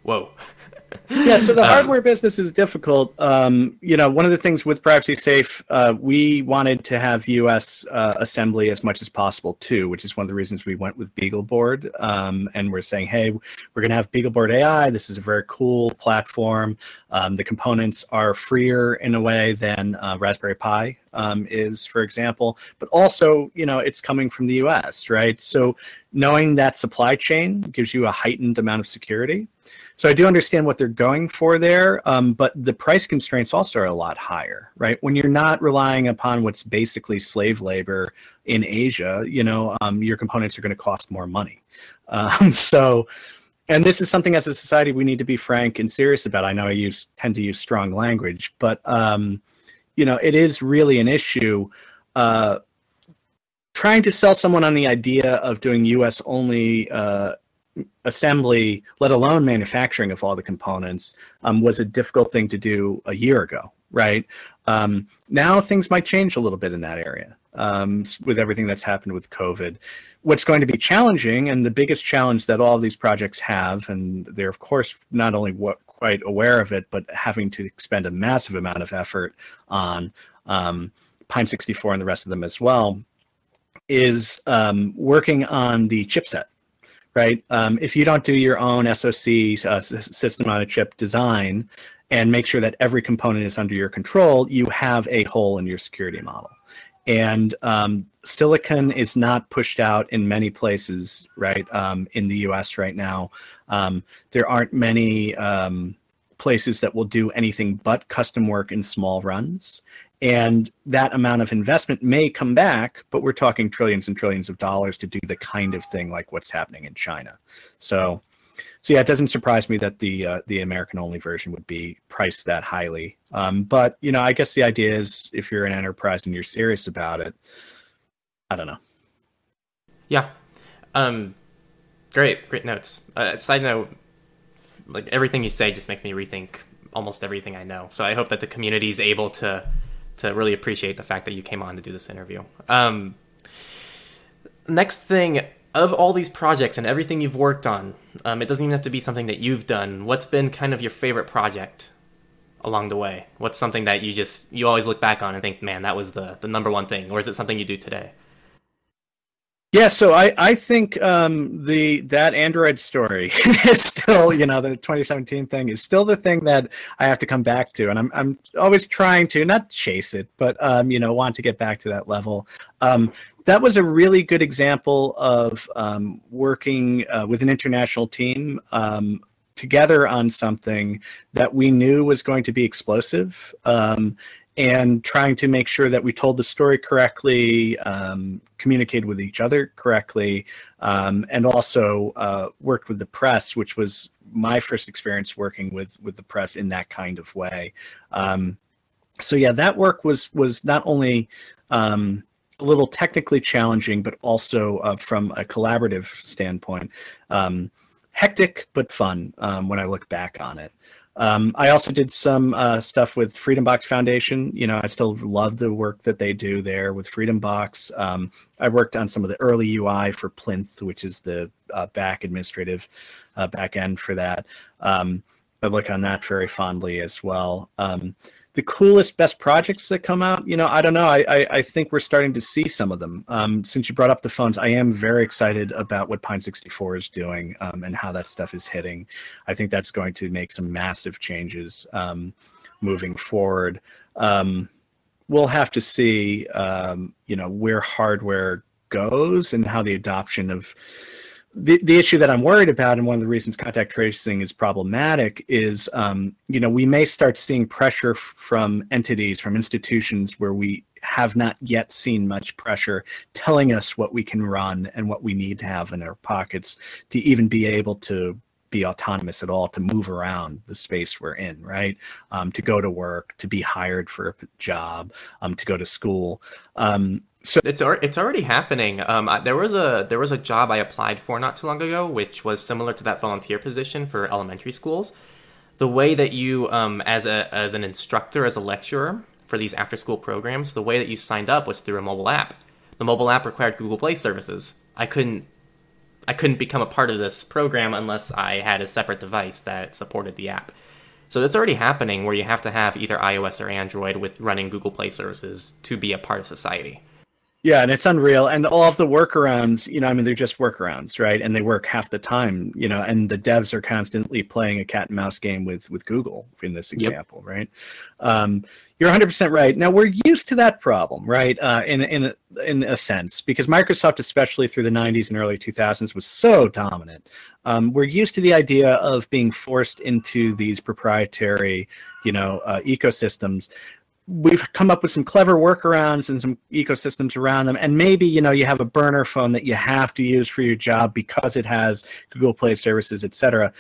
whoa. [laughs] yeah, so the um, hardware business is difficult. Um, you know, one of the things with PrivacySafe, uh, we wanted to have U.S. Uh, assembly as much as possible too, which is one of the reasons we went with BeagleBoard. Um, and we're saying, hey, we're going to have BeagleBoard AI. This is a very cool platform. Um, the components are freer in a way than uh, Raspberry Pi um, is, for example. But also, you know, it's coming from the U.S., right? So knowing that supply chain gives you a heightened amount of security. So I do understand what they're going for there, um, but the price constraints also are a lot higher, right? When you're not relying upon what's basically slave labor in Asia, you know, um, your components are going to cost more money. [laughs] Um, so, and this is something as a society we need to be frank and serious about. I know I use tend to use strong language, but um, you know, it is really an issue. Uh, trying to sell someone on the idea of doing U.S. only uh, assembly, let alone manufacturing of all the components, um, was a difficult thing to do a year ago, right? Um, now things might change a little bit in that area um, with everything that's happened with COVID. What's going to be challenging, and the biggest challenge that all of these projects have, and they're of course not only what, quite aware of it, but having to expend a massive amount of effort on um, Pine 64 and the rest of them as well, is um, working on the chipset right? Um, if you don't do your own SoC uh, system on a chip design and make sure that every component is under your control, you have a hole in your security model. And um, silicon is not pushed out in many places, right? Um, in the U.S. right now, um, there aren't many um, places that will do anything but custom work in small runs and that amount of investment may come back but we're talking trillions and trillions of dollars to do the kind of thing like what's happening in china. So so yeah it doesn't surprise me that the uh, the american only version would be priced that highly. Um, but you know i guess the idea is if you're an enterprise and you're serious about it i don't know. Yeah. Um great great notes. Uh, side note like everything you say just makes me rethink almost everything i know. So i hope that the community is able to to really appreciate the fact that you came on to do this interview. Um, next thing, of all these projects and everything you've worked on, um, it doesn't even have to be something that you've done. What's been kind of your favorite project along the way? What's something that you just you always look back on and think, man, that was the the number one thing, or is it something you do today? Yeah, so I I think um, the that Android story [laughs] is still you know the 2017 thing is still the thing that I have to come back to, and I'm I'm always trying to not chase it, but um, you know want to get back to that level. Um, that was a really good example of um, working uh, with an international team um, together on something that we knew was going to be explosive um, and trying to make sure that we told the story correctly, um, communicated with each other correctly, um, and also uh, worked with the press, which was my first experience working with with the press in that kind of way. Um, so yeah, that work was was not only um, a little technically challenging, but also uh, from a collaborative standpoint, um, hectic but fun um, when I look back on it. Um, I also did some uh, stuff with FreedomBox Foundation. You know, I still love the work that they do there with FreedomBox. Um, I worked on some of the early UI for Plinth, which is the uh, back administrative uh, back end for that. Um, I look on that very fondly as well. Um, the coolest, best projects that come out, you know, I don't know. I, I, I think we're starting to see some of them. Um, since you brought up the phones, I am very excited about what Pine 64 is doing um, and how that stuff is hitting. I think that's going to make some massive changes um, moving forward. Um, we'll have to see, um, you know, where hardware goes and how the adoption of the, the issue that I'm worried about, and one of the reasons contact tracing is problematic, is um, you know we may start seeing pressure from entities, from institutions where we have not yet seen much pressure, telling us what we can run and what we need to have in our pockets to even be able to be autonomous at all, to move around the space we're in, right? Um, to go to work, to be hired for a job, um, to go to school. So it's it's already happening. Um, there was a there was a job I applied for not too long ago, which was similar to that volunteer position for elementary schools. The way that you, um, as a as an instructor, as a lecturer for these after school programs, the way that you signed up was through a mobile app. The mobile app required Google Play services. I couldn't I couldn't become a part of this program unless I had a separate device that supported the app. So it's already happening where you have to have either iOS or Android with running Google Play services to be a part of society. Yeah, and it's unreal. And all of the workarounds, you know, I mean, they're just workarounds, right? And they work half the time, you know. And the devs are constantly playing a cat and mouse game with with Google in this example, yep. right? Um, you're 100 percent right. Now we're used to that problem, right? Uh, in in a, in a sense, because Microsoft, especially through the 90s and early 2000s, was so dominant. Um, we're used to the idea of being forced into these proprietary, you know, uh, ecosystems we've come up with some clever workarounds and some ecosystems around them. And maybe you know you have a burner phone that you have to use for your job because it has google play services etc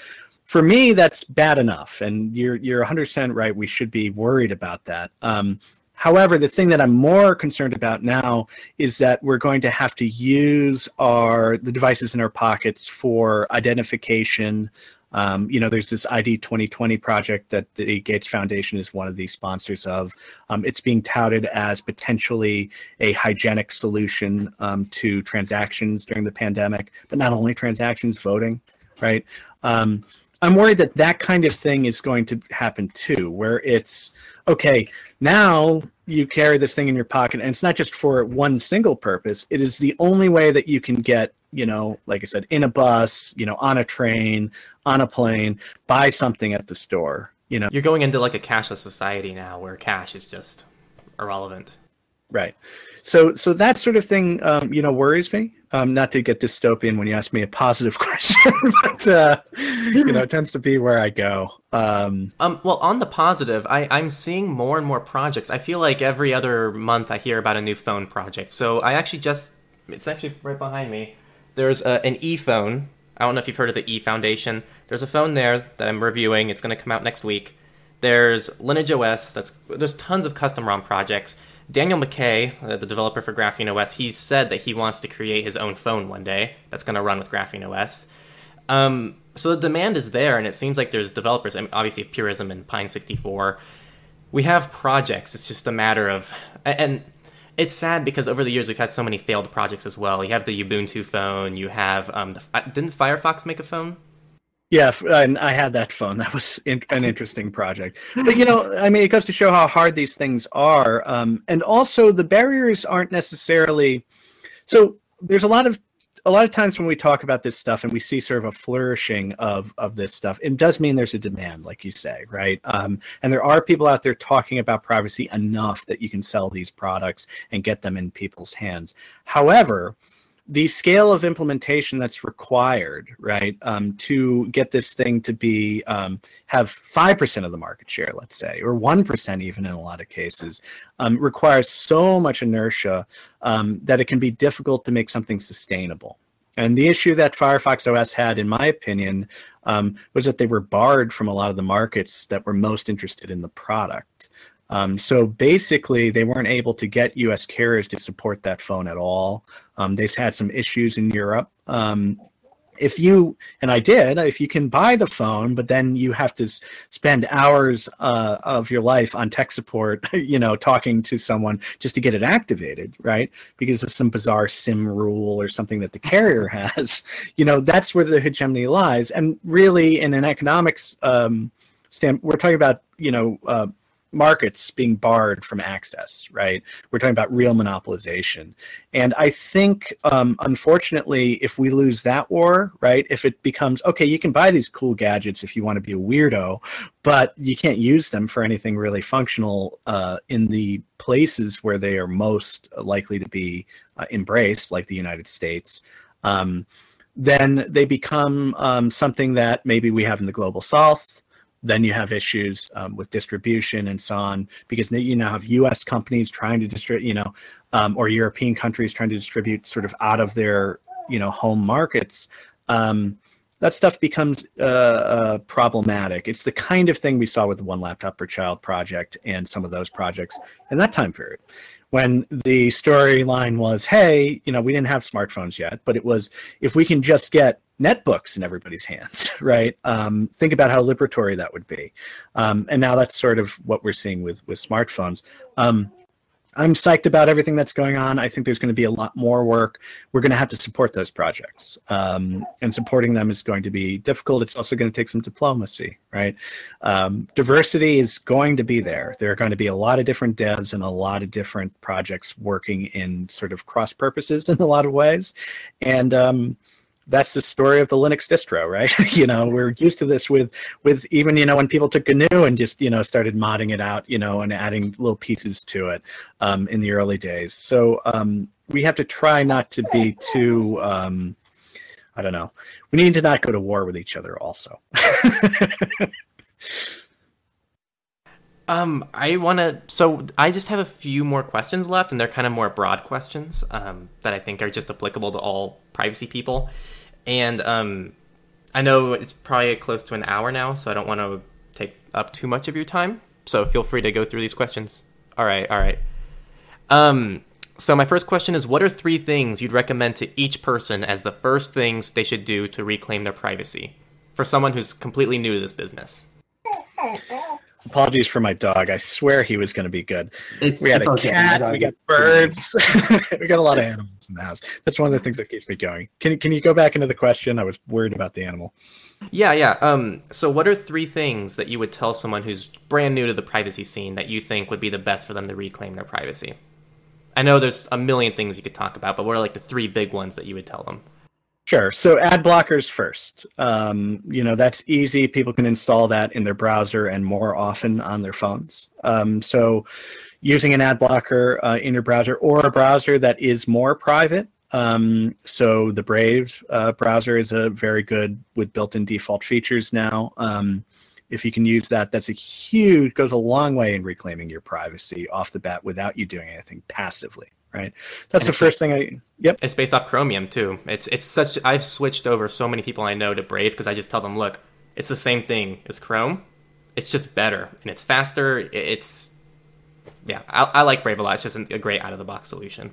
for me that's bad enough. And you're you're 100% right. We should be worried about that. Um, however the thing that i'm more concerned about now is that we're going to have to use our the devices in our pockets for identification um, you know, there's this ID 2020 project that the Gates Foundation is one of the sponsors of. Um, it's being touted as potentially a hygienic solution um, to transactions during the pandemic, but not only transactions, voting, right? Um, I'm worried that that kind of thing is going to happen too, where it's okay, now you carry this thing in your pocket, and it's not just for one single purpose, it is the only way that you can get you know, like I said, in a bus, you know, on a train, on a plane, buy something at the store. You know, you're going into like a cashless society now where cash is just irrelevant. Right. So, so that sort of thing, um, you know, worries me. Um, not to get dystopian when you ask me a positive [laughs] question, but uh, you know, it tends to be where I go. Um, um, well, on the positive, I, I'm seeing more and more projects. I feel like every other month I hear about a new phone project. So I actually just, it's actually right behind me. There's an e phone. I don't know if you've heard of the E Foundation. There's a phone there that I'm reviewing. It's going to come out next week. There's LineageOS. That's there's tons of custom ROM projects. Daniel Micay, uh, the developer for GrapheneOS, he's said that he wants to create his own phone one day that's going to run with GrapheneOS. Um, so the demand is there, and it seems like there's developers. I mean, obviously, Purism and Pine 64. We have projects. It's just a matter of and it's sad because over the years we've had so many failed projects as well. You have the Ubuntu phone. You have um, the, uh, didn't Firefox make a phone? Yeah, and I had that phone. [laughs] That was in, an interesting project. But you know, I mean, it goes to show how hard these things are, um, and also the barriers aren't necessarily. So there's a lot of a lot of times when we talk about this stuff and we see sort of a flourishing of of this stuff, it does mean there's a demand, like you say, right? Um, and there are people out there talking about privacy enough that you can sell these products and get them in people's hands. However, the scale of implementation that's required, right, um, to get this thing to be um, have five percent of the market share, let's say, or one percent even in a lot of cases, um, requires so much inertia um, that it can be difficult to make something sustainable. And the issue that Firefox OS had, in my opinion, um, was that they were barred from a lot of the markets that were most interested in the product. Um, so basically, they weren't able to get U.S. carriers to support that phone at all. Um, they've had some issues in Europe. Um, if you and I did, if you can buy the phone, but then you have to s- spend hours uh, of your life on tech support, [laughs] you know, talking to someone just to get it activated, right? Because of some bizarre SIM rule or something that the carrier [laughs] has, you know, that's where the hegemony lies. And really, in an economics um, stand, we're talking about, you know. Uh, markets being barred from access, right? We're talking about real monopolization. And I think, um, unfortunately, if we lose that war, right, if it becomes, okay, you can buy these cool gadgets if you want to be a weirdo, but you can't use them for anything really functional uh, in the places where they are most likely to be uh, embraced, like the United States. Um, then they become um, something that maybe we have in the global south then you have issues um, with distribution and so on because you now have U.S. companies trying to distribute, you know, um, or European countries trying to distribute sort of out of their you know home markets. Um, that stuff becomes uh, uh, problematic. It's the kind of thing we saw with the One Laptop Per Child project and some of those projects in that time period when the storyline was, hey, you know, we didn't have smartphones yet, but it was if we can just get netbooks in everybody's hands, [laughs] right? Um, think about how liberatory that would be. Um, and now that's sort of what we're seeing with with smartphones. Um, I'm psyched about everything that's going on. I think there's going to be a lot more work. We're going to have to support those projects, um, and supporting them is going to be difficult. It's also going to take some diplomacy, right? Um, diversity is going to be there. There are going to be a lot of different devs and a lot of different projects working in sort of cross purposes [laughs] in a lot of ways, and um, that's the story of the Linux distro, right? [laughs] you know, we're used to this with with even you know when people took GNU and just you know started modding it out, you know, and adding little pieces to it um, in the early days. So um, we have to try not to be too. Um, I don't know. We need to not go to war with each other. Also. [laughs] Um, I want to. So I just have a few more questions left, and they're kind of more broad questions um, that I think are just applicable to all privacy people. And um, I know it's probably close to an hour now, so I don't want to take up too much of your time. So feel free to go through these questions. All right, all right. Um, so my first question is: What are three things you'd recommend to each person as the first things they should do to reclaim their privacy for someone who's completely new to this business? Apologies for my dog. I swear he was going to be good. It's, we had a okay. cat. We got birds. [laughs] we got a lot of animals in the house. That's one of the things that keeps me going. Can can you go back into the question? I was worried about the animal. Yeah, yeah. Um, so, what are three things that you would tell someone who's brand new to the privacy scene that you think would be the best for them to reclaim their privacy? I know there's a million things you could talk about, but what are like the three big ones that you would tell them? Sure. So ad blockers first. Um, you know, that's easy. People can install that in their browser and more often on their phones. Um, so using an ad blocker uh, in your browser or a browser that is more private. Um, so the Brave uh, browser is a very good with built-in default features now. Um, if you can use that, that's a huge goes a long way in reclaiming your privacy off the bat without you doing anything passively right? That's and the first thing I. Yep. It's based off Chromium too. It's it's such. I've switched over so many people I know to Brave because I just tell them, look, it's the same thing as Chrome. It's just better and it's faster. It's yeah, I, I like Brave a lot. It's just a great out of the box solution.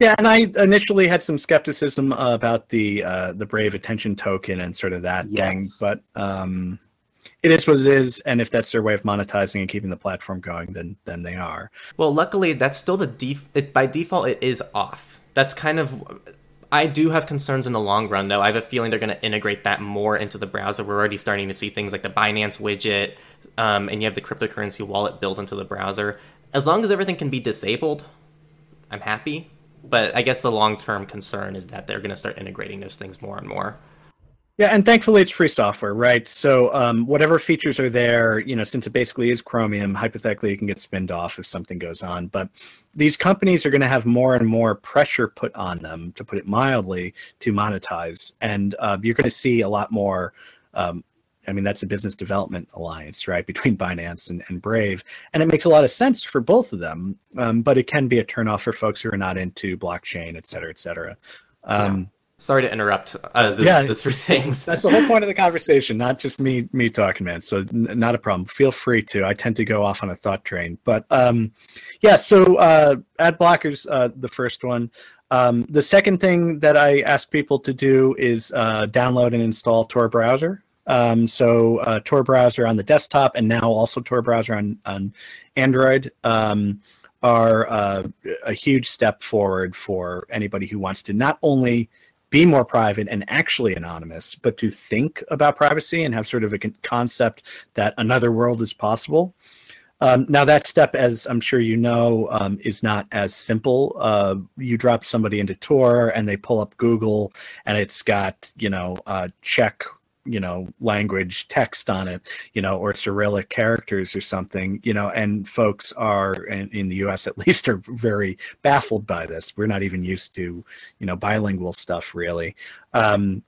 Yeah, and I initially had some skepticism about the uh, the Brave attention token and sort of that yes. thing, but um, it is what it is, and if that's their way of monetizing and keeping the platform going, then then they are. Well, luckily, that's still the def- it, by default. It is off. That's kind of. I do have concerns in the long run, though. I have a feeling they're going to integrate that more into the browser. We're already starting to see things like the Binance widget, um, and you have the cryptocurrency wallet built into the browser. As long as everything can be disabled, I'm happy. But I guess the long term concern is that they're going to start integrating those things more and more. Yeah, and thankfully it's free software, right? So um, whatever features are there, you know, since it basically is Chromium, hypothetically it can get spinned off if something goes on. But these companies are going to have more and more pressure put on them, to put it mildly, to monetize, and uh, you're going to see a lot more. Um, I mean, that's a business development alliance, right, between Binance and, and Brave, and it makes a lot of sense for both of them. Um, but it can be a turnoff for folks who are not into blockchain, et cetera, et cetera. Um, yeah Sorry to interrupt. Uh, the, yeah, the three things. That's the whole point of the conversation, not just me me talking, man. So n- not a problem. Feel free to. I tend to go off on a thought train, but um, yeah. So uh, ad blockers, uh, the first one. Um, the second thing that I ask people to do is uh, download and install Tor browser. Um, so uh, Tor browser on the desktop, and now also Tor browser on on Android. Um, are uh, a huge step forward for anybody who wants to not only be more private and actually anonymous, but to think about privacy and have sort of a concept that another world is possible. Um, now that step, as I'm sure you know, um, is not as simple. Uh, you drop somebody into Tor and they pull up Google and it's got you know uh, Czech you know language text on it you know or cyrillic characters or something you know and folks are in, in the us at [laughs] least are very baffled by this. We're not even used to you know bilingual stuff really. Um,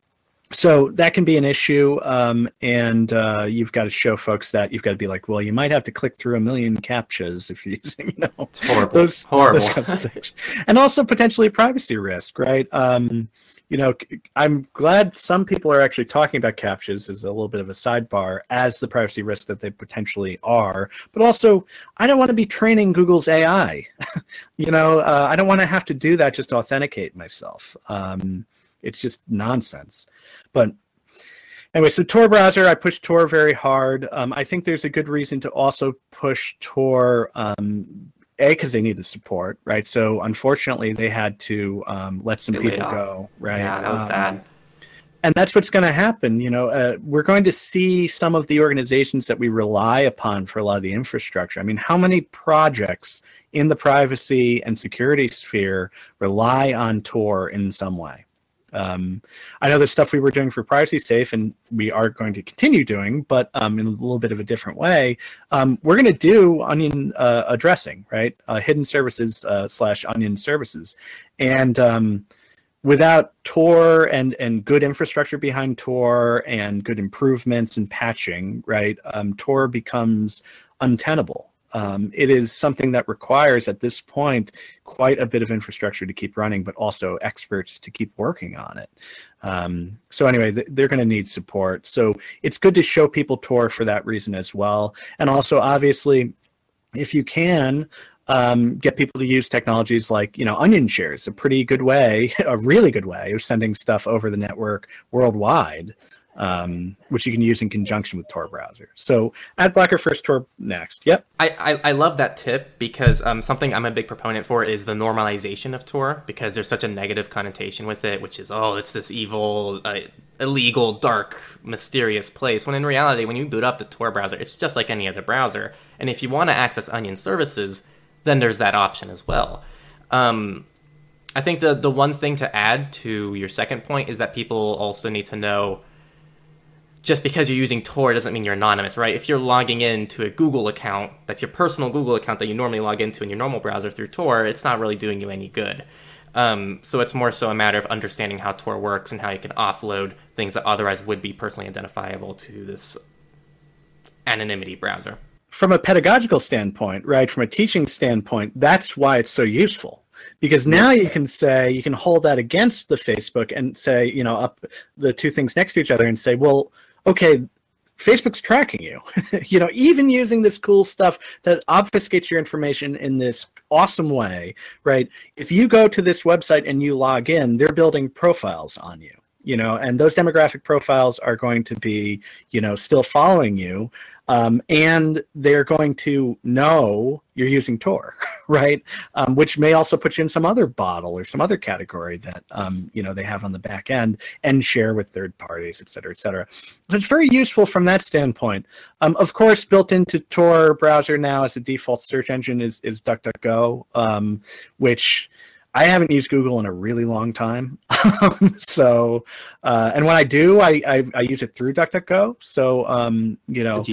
so that can be an issue um, and uh, you've got to show folks that. You've got to be like well you might have to click through a million captchas if you're [laughs] using you know it's horrible. those, horrible. those and also potentially a privacy risk right? Um, you know i'm glad some people are actually talking about captchas as a little bit of a sidebar as the privacy risk that they potentially are but also i don't want to be training google's ai [laughs] you know uh, i don't want to have to do that just to authenticate myself um, it's just nonsense. But anyway, so Tor browser, I push Tor very hard. Um, I think there's a good reason to also push Tor. Um, a because they need the support, right? So unfortunately, they had to um, let some people go, right? Yeah, that was um, sad. And that's what's going to happen. You know, uh, we're going to see some of the organizations that we rely upon for a lot of the infrastructure. I mean, how many projects in the privacy and security sphere rely on Tor in some way? Um, I know the stuff we were doing for PrivacySafe, and we are going to continue doing, but um, in a little bit of a different way. Um, we're going to do onion uh, addressing, right? Uh, hidden services uh, slash onion services, and um, without Tor and and good infrastructure behind Tor and good improvements and patching, right? Um, Tor becomes untenable um, it is something that requires at this point quite a bit of infrastructure to keep running, but also experts to keep working on it. Um, so anyway, th- they're going to need support. So it's good to show people Tor for that reason as well. And also, obviously, if you can, um, get people to use technologies like you know OnionShare's a pretty good way [laughs] a really good way of sending stuff over the network worldwide um, which you can use in conjunction with Tor browser. So ad blocker first, Tor next. Yep. I, I, I love that tip because um, something I'm a big proponent for is the normalization of Tor because there's such a negative connotation with it, which is, oh, it's this evil, uh, illegal, dark, mysterious place. When in reality, when you boot up the Tor browser, it's just like any other browser. And if you want to access Onion services, then there's that option as well. Um, I think the the one thing to add to your second point is that people also need to know just because you're using Tor doesn't mean you're anonymous, right? If you're logging into a Google account, that's your personal Google account that you normally log into in your normal browser through Tor, it's not really doing you any good. Um, so it's more so a matter of understanding how Tor works and how you can offload things that otherwise would be personally identifiable to this anonymity browser. From a pedagogical standpoint, right, from a teaching standpoint, that's why it's so useful because now you can say you can hold that against the facebook and say you know up the two things next to each other and say well okay, Facebook's tracking you. [laughs] you know, even using this cool stuff that obfuscates your information in this awesome way, right? If you go to this website and you log in, they're building profiles on you you know and those demographic profiles are going to be you know still following you um, and they're going to know you're using tor [laughs] right? Um, which may also put you in some other bottle or some other category that um, you know they have on the back end and share with third parties et cetera et cetera. So it's very useful from that standpoint. Um, of course built into tor browser now as a default search engine is is duckduckgo um, which I haven't used Google in a really long time. [laughs] so, uh, and when I do, I, I, I, use it through DuckDuckGo. So, um, you know,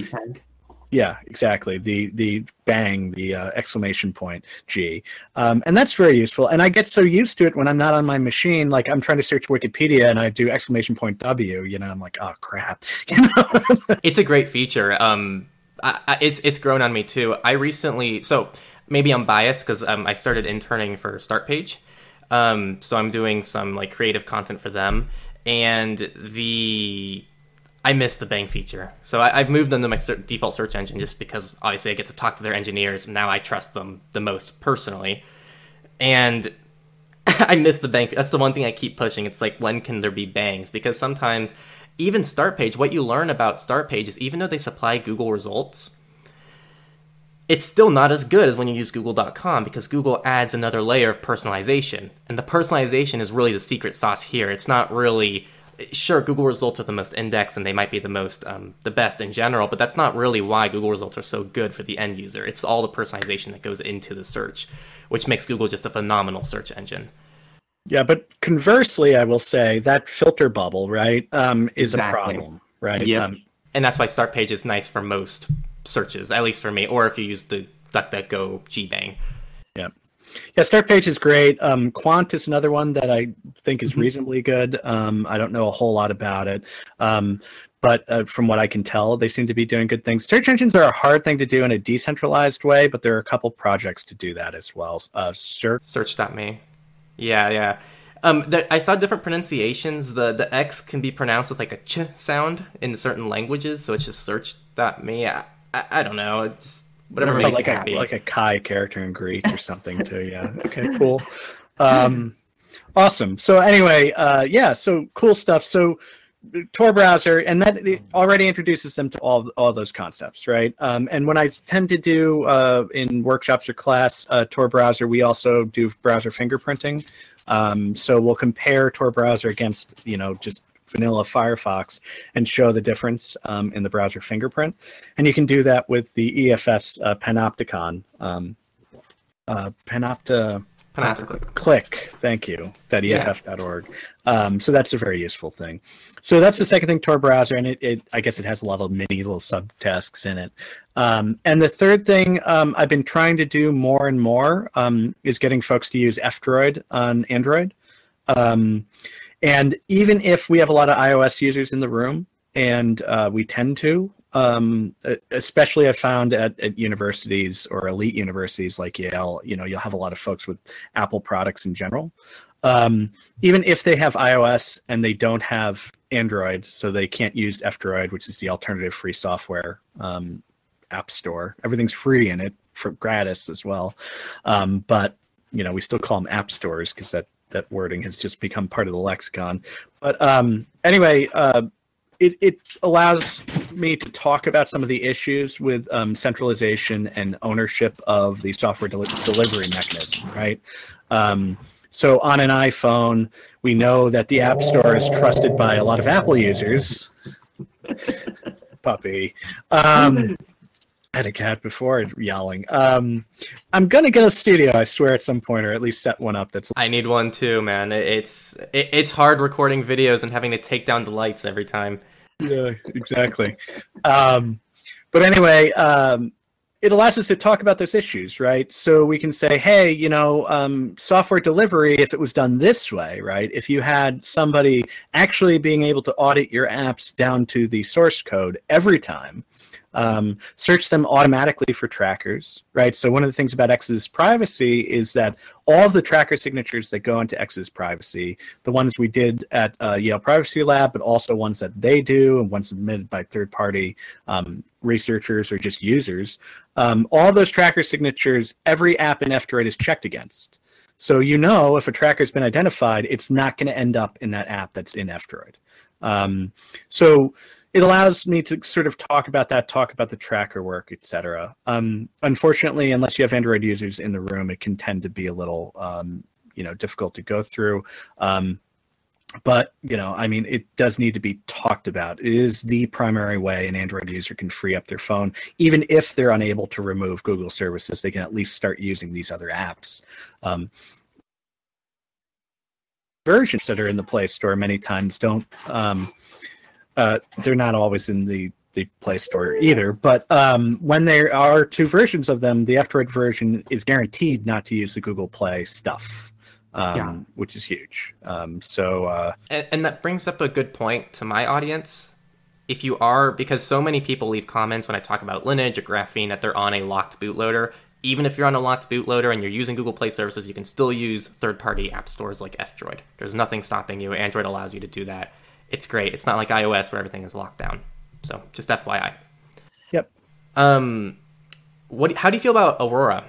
yeah, exactly. The the bang, the uh, exclamation point G, um, and that's very useful. And I get so used to it when I'm not on my machine. Like I'm trying to search Wikipedia and I do exclamation point W. You know, I'm like, oh crap. [laughs] it's a great feature. Um, I, I, it's it's grown on me too. I recently so maybe I'm biased because um, I started interning for Startpage, um, so I'm doing some like creative content for them, and the I missed the bang feature. So I, have moved them to my ser- default search engine just because obviously I get to talk to their engineers, now I trust them the most personally, and. [laughs] I miss the bang. That's the one thing I keep pushing. It's like when can there be bangs? Because sometimes even Startpage, what you learn about Startpage is even though they supply Google results, it's still not as good as when you use google.com because Google adds another layer of personalization. And the personalization is really the secret sauce here. It's not really sure, Google results are the most indexed and they might be the most um, the best in general, but that's not really why Google results are so good for the end user. It's all the personalization that goes into the search, which makes Google just a phenomenal search engine. Yeah, but conversely, I will say that filter bubble, right, um, is exactly. a problem, right? Yeah, um, and that's why Start Page is nice for most searches, at least for me, or if you use the DuckDuckGo GBang. Yeah. Yeah, Start Page is great. Um, Qwant is another one that I think is mm-hmm. reasonably good. Um, I don't know a whole lot about it, um, but uh, from what I can tell, they seem to be doing good things. Search engines are a hard thing to do in a decentralized way, but there are a couple projects to do that as well. Uh, Searx. Searx.me. Yeah, yeah. Um, I saw different pronunciations. The the X can be pronounced with like a ch sound in certain languages, so it's just searx.me. I, I, I don't know. Just whatever makes like you happy. A, like a Kai character in Greek or something too. Yeah. [laughs] Okay. Cool. Um, awesome. So anyway, uh, yeah. So cool stuff. So Tor browser, and that already introduces them to all all those concepts, right? Um, and when I tend to do uh, in workshops or class uh, Tor browser, we also do browser fingerprinting. Um, so we'll compare Tor browser against you know just vanilla Firefox and show the difference um, in the browser fingerprint. And you can do that with the EFF's uh, Panopticon. Um, uh, Panopta. Panopticlick. Click, thank you, .eff.org. Yeah. Um, so that's a very useful thing. So that's the second thing, Tor browser, and it, it I guess it has a lot of mini little subtasks in it. Um, and the third thing um, I've been trying to do more and more um, is getting folks to use F-Droid on Android. And even if we have a lot of iOS users in the room, and uh, we tend to, um, especially I found at, at universities or elite universities like Yale, you know, you'll have a lot of folks with Apple products in general. Um, even if they have iOS and they don't have Android, so they can't use F-Droid, which is the alternative free software um, app store. Everything's free in it for gratis as well. Um, but you know, we still call them app stores because that that wording has just become part of the lexicon. But um, anyway, uh, it, it allows me to talk about some of the issues with um, centralization and ownership of the software del- delivery mechanism, right? Um, so on an iPhone, we know that the App Store is trusted by a lot of Apple users. [laughs] Puppy. Um, had a cat before yowling. Um, I'm gonna get a studio, I swear, at some point, or at least set one up. That's. I need one too, man. It's it, it's hard recording videos and having to take down the lights every time. Yeah, exactly. um, but anyway, um, it allows us to talk about those issues, right? So we can say, hey, you know, um, software delivery, if it was done this way, right? If you had somebody actually being able to audit your apps down to the source code every time, um, search them automatically for trackers, right? So one of the things about Exodus privacy is that all the tracker signatures that go into Exodus privacy, the ones we did at uh, Yale Privacy Lab, but also ones that they do and ones submitted by third-party um, researchers or just users, um, all those tracker signatures, every app in F-Droid is checked against. So you know if a tracker has been identified, it's not going to end up in that app that's in F-Droid. Um, so it allows me to sort of talk about that, talk about the tracker work, etc. Um, unfortunately, unless you have Android users in the room, it can tend to be a little, um, you know, difficult to go through. Um, but you know, I mean, it does need to be talked about. It is the primary way an Android user can free up their phone, even if they're unable to remove Google services. They can at least start using these other apps um, versions that are in the Play Store many times don't um, uh, they're not always in the the Play Store either. But um, when there are two versions of them, the F-Droid version is guaranteed not to use the Google Play stuff, um, yeah. which is huge. Um, so, uh, and, and, that brings up a good point to my audience. If you are, because so many people leave comments when I talk about Lineage or Graphene that they're on a locked bootloader. Even if you're on a locked bootloader and you're using Google Play services, you can still use third-party app stores like F-Droid. There's nothing stopping you. Android allows you to do that it's great. It's not like iOS where everything is locked down. So just FYI. Yep. Um, what? How do you feel about Aurora?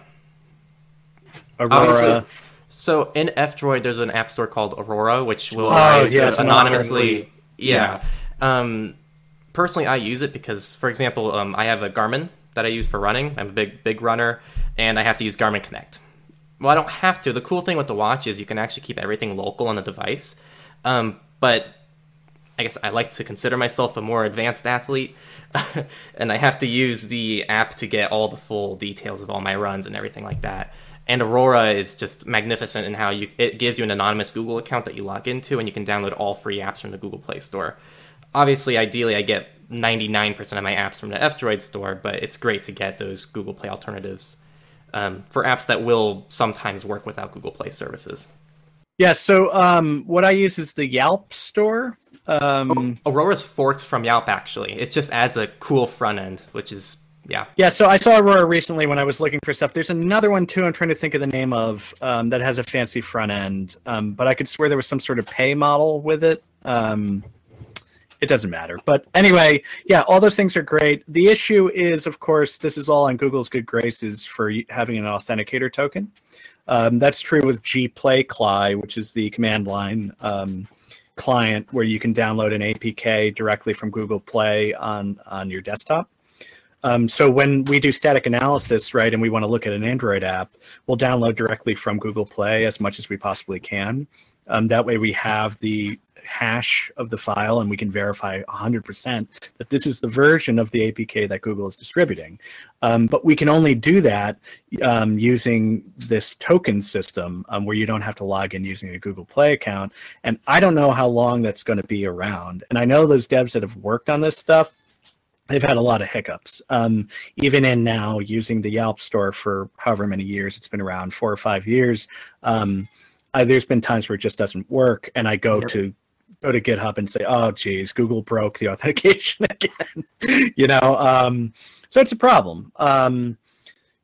Aurora. Obviously, so in F-Droid, there's an app store called Aurora, which will oh, yeah, anonymously. Yeah. yeah. Um, personally, I use it because, for example, um, I have a Garmin that I use for running. I'm a big big runner, and I have to use Garmin Connect. Well, I don't have to. The cool thing with the watch is you can actually keep everything local on the device. Um, but I guess I like to consider myself a more advanced athlete, [laughs] and I have to use the app to get all the full details of all my runs and everything like that. And Aurora is just magnificent in how you it gives you an anonymous Google account that you log into, and you can download all free apps from the Google Play Store. Obviously, ideally, I get 99% of my apps from the F-Droid store, but it's great to get those Google Play alternatives um, for apps that will sometimes work without Google Play services. Yeah, so um, what I use is the Yalp store. Um, Aurora's forked from Yalp, actually. It just adds a cool front end, which is yeah. Yeah, so I saw Aurora recently when I was looking for stuff. There's another one too. I'm trying to think of the name of um, that has a fancy front end, um, but I could swear there was some sort of pay model with it. Um, it doesn't matter. But anyway, yeah, all those things are great. The issue is, of course, this is all on Google's good graces for having an authenticator token. Um, that's true with gPlay which is the command line um, client where you can download an APK directly from Google Play on on your desktop. Um, so when we do static analysis, right, and we want to look at an Android app, we'll download directly from Google Play as much as we possibly can. Um, that way, we have the hash of the file and we can verify 100% that this is the version of the APK that Google is distributing. Um, but we can only do that um, using this token system um, where you don't have to log in using a Google Play account. And I don't know how long that's going to be around. And I know those devs that have worked on this stuff they've had a lot of hiccups. Um, even in now using the Yalp store for however many years it's been around, four or five years, um, I, there's been times where it just doesn't work, and I go yep. to go to GitHub and say, "Oh, geez, Google broke the [laughs] authentication again," you know. Um, so it's a problem. Um,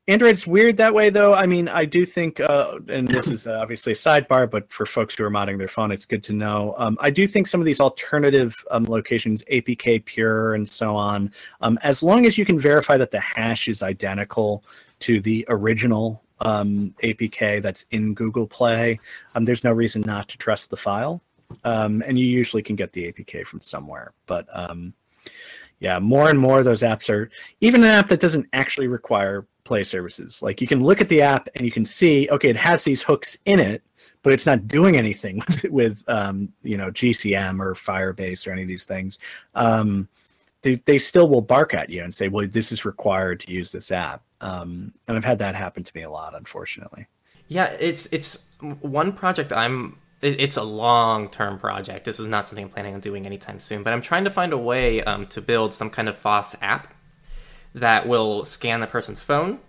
Android's weird that way, though. I mean, I do think, uh, and this is obviously a sidebar, but for folks who are modding their phone, it's good to know. Um, I do think some of these alternative um, locations, APK Pure and so on, um, as long as you can verify that the hash is identical to the original um, APK that's in Google Play, um, there's no reason not to trust the file. Um, and you usually can get the APK from somewhere, but um, yeah, more and more of those apps are even an app that doesn't actually require play services. Like you can look at the app and you can see, okay, it has these hooks in it, but it's not doing anything [laughs] with, with um, you know GCM or Firebase or any of these things. Um, they, they still will bark at you and say, well, this is required to use this app. Um, and I've had that happen to me a lot, unfortunately. Yeah, it's it's one project I'm it's a long term project. This is not something I'm planning on doing anytime soon, but I'm trying to find a way um, to build some kind of FOSS app that will scan the person's phone,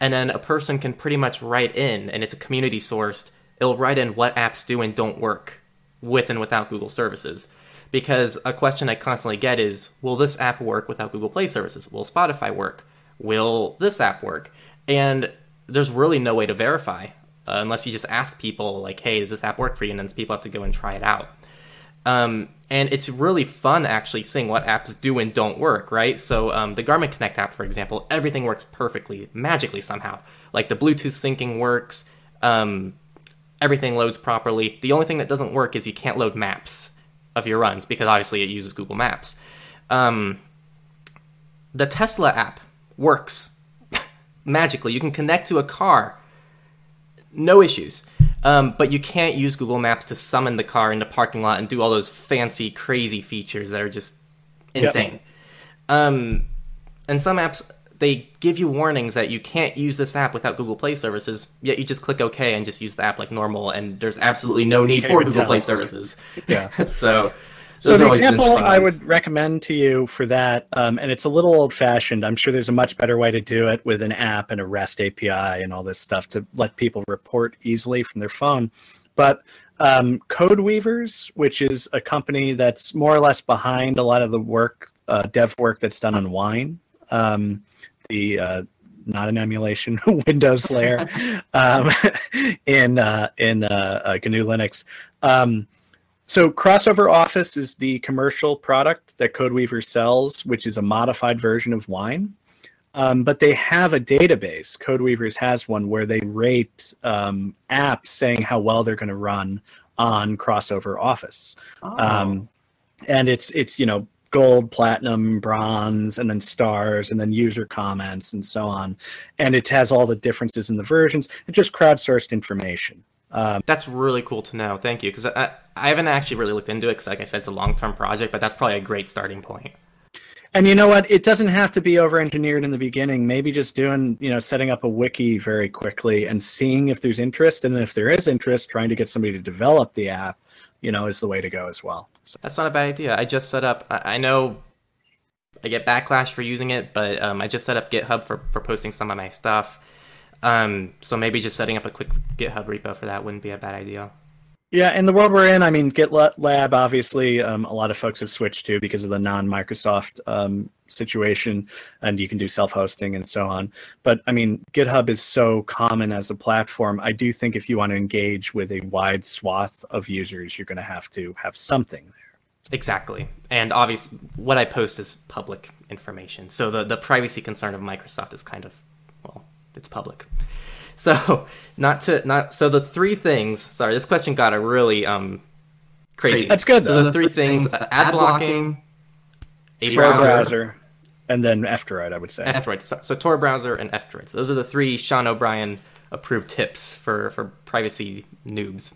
and then a person can pretty much write in, and it's a community sourced. It'll write in what apps do and don't work with and without Google services. Because a question I constantly get is, will this app work without Google Play services? Will Spotify work? Will this app work? And there's really no way to verify uh, unless you just ask people like, "Hey, does this app work for you?" And then people have to go and try it out. Um, and it's really fun actually seeing what apps do and don't work, right? So um, the Garmin Connect app, for example, everything works perfectly, magically somehow. Like the Bluetooth syncing works, um, everything loads properly. The only thing that doesn't work is you can't load maps of your runs because obviously it uses Google Maps. Um, the Tesla app works [laughs] magically. You can connect to a car, no issues. Um, but you can't use Google Maps to summon the car in the parking lot and do all those fancy, crazy features that are just insane. Yep. Um, and some apps they give you warnings that you can't use this app without Google Play services. Yet you just click OK and just use the app like normal, and there's absolutely no need for Google Play services. Yeah. [laughs] so so the example I would recommend to you for that, um, and it's a little old-fashioned. I'm sure there's a much better way to do it with an app and a REST API and all this stuff to let people report easily from their phone. But um, CodeWeavers, which is a company that's more or less behind a lot of the work, uh, dev work that's done on Wine, um, the uh, not an emulation [laughs] Windows layer [laughs] um, [laughs] in uh, in uh, uh GNU Linux. Um, so Crossover Office is the commercial product that CodeWeaver sells, which is a modified version of Wine. Um, but they have a database. CodeWeavers has one where they rate um, apps saying how well they're going to run on Crossover Office. Oh. Um, and it's it's you know gold, platinum, bronze, and then stars, and then user comments and so on. And it has all the differences in the versions. It's just crowdsourced information. Um, That's really cool to know. Thank you, because I I haven't actually really looked into it because, like I said, it's a long term project, but that's probably a great starting point. And you know what? It doesn't have to be over engineered in the beginning. Maybe just doing, you know, setting up a wiki very quickly and seeing if there's interest. And if there is interest, trying to get somebody to develop the app, you know, is the way to go as well. So. That's not a bad idea. I just set up, I know I get backlash for using it, but um, I just set up GitHub for, for posting some of my stuff. Um, so maybe just setting up a quick GitHub repo for that wouldn't be a bad idea. Yeah, in the world we're in, I mean, GitLab obviously um, a lot of folks have switched to because of the non-Microsoft um, situation, and you can do self-hosting and so on. But I mean, GitHub is so common as a platform. I do think if you want to engage with a wide swath of users, you're going to have to have something there. Exactly, and obviously, what I post is public information. So the the privacy concern of Microsoft is kind of it's public. So [laughs] not to not so the three things. Sorry, this question got a really um crazy. That's good. So the three things: uh, ad blocking, a browser, browser, and then F-Droid. I would say F-Droid. So, so Tor browser and F-Droid. So those are the three Sean O'Brien approved tips for for privacy noobs.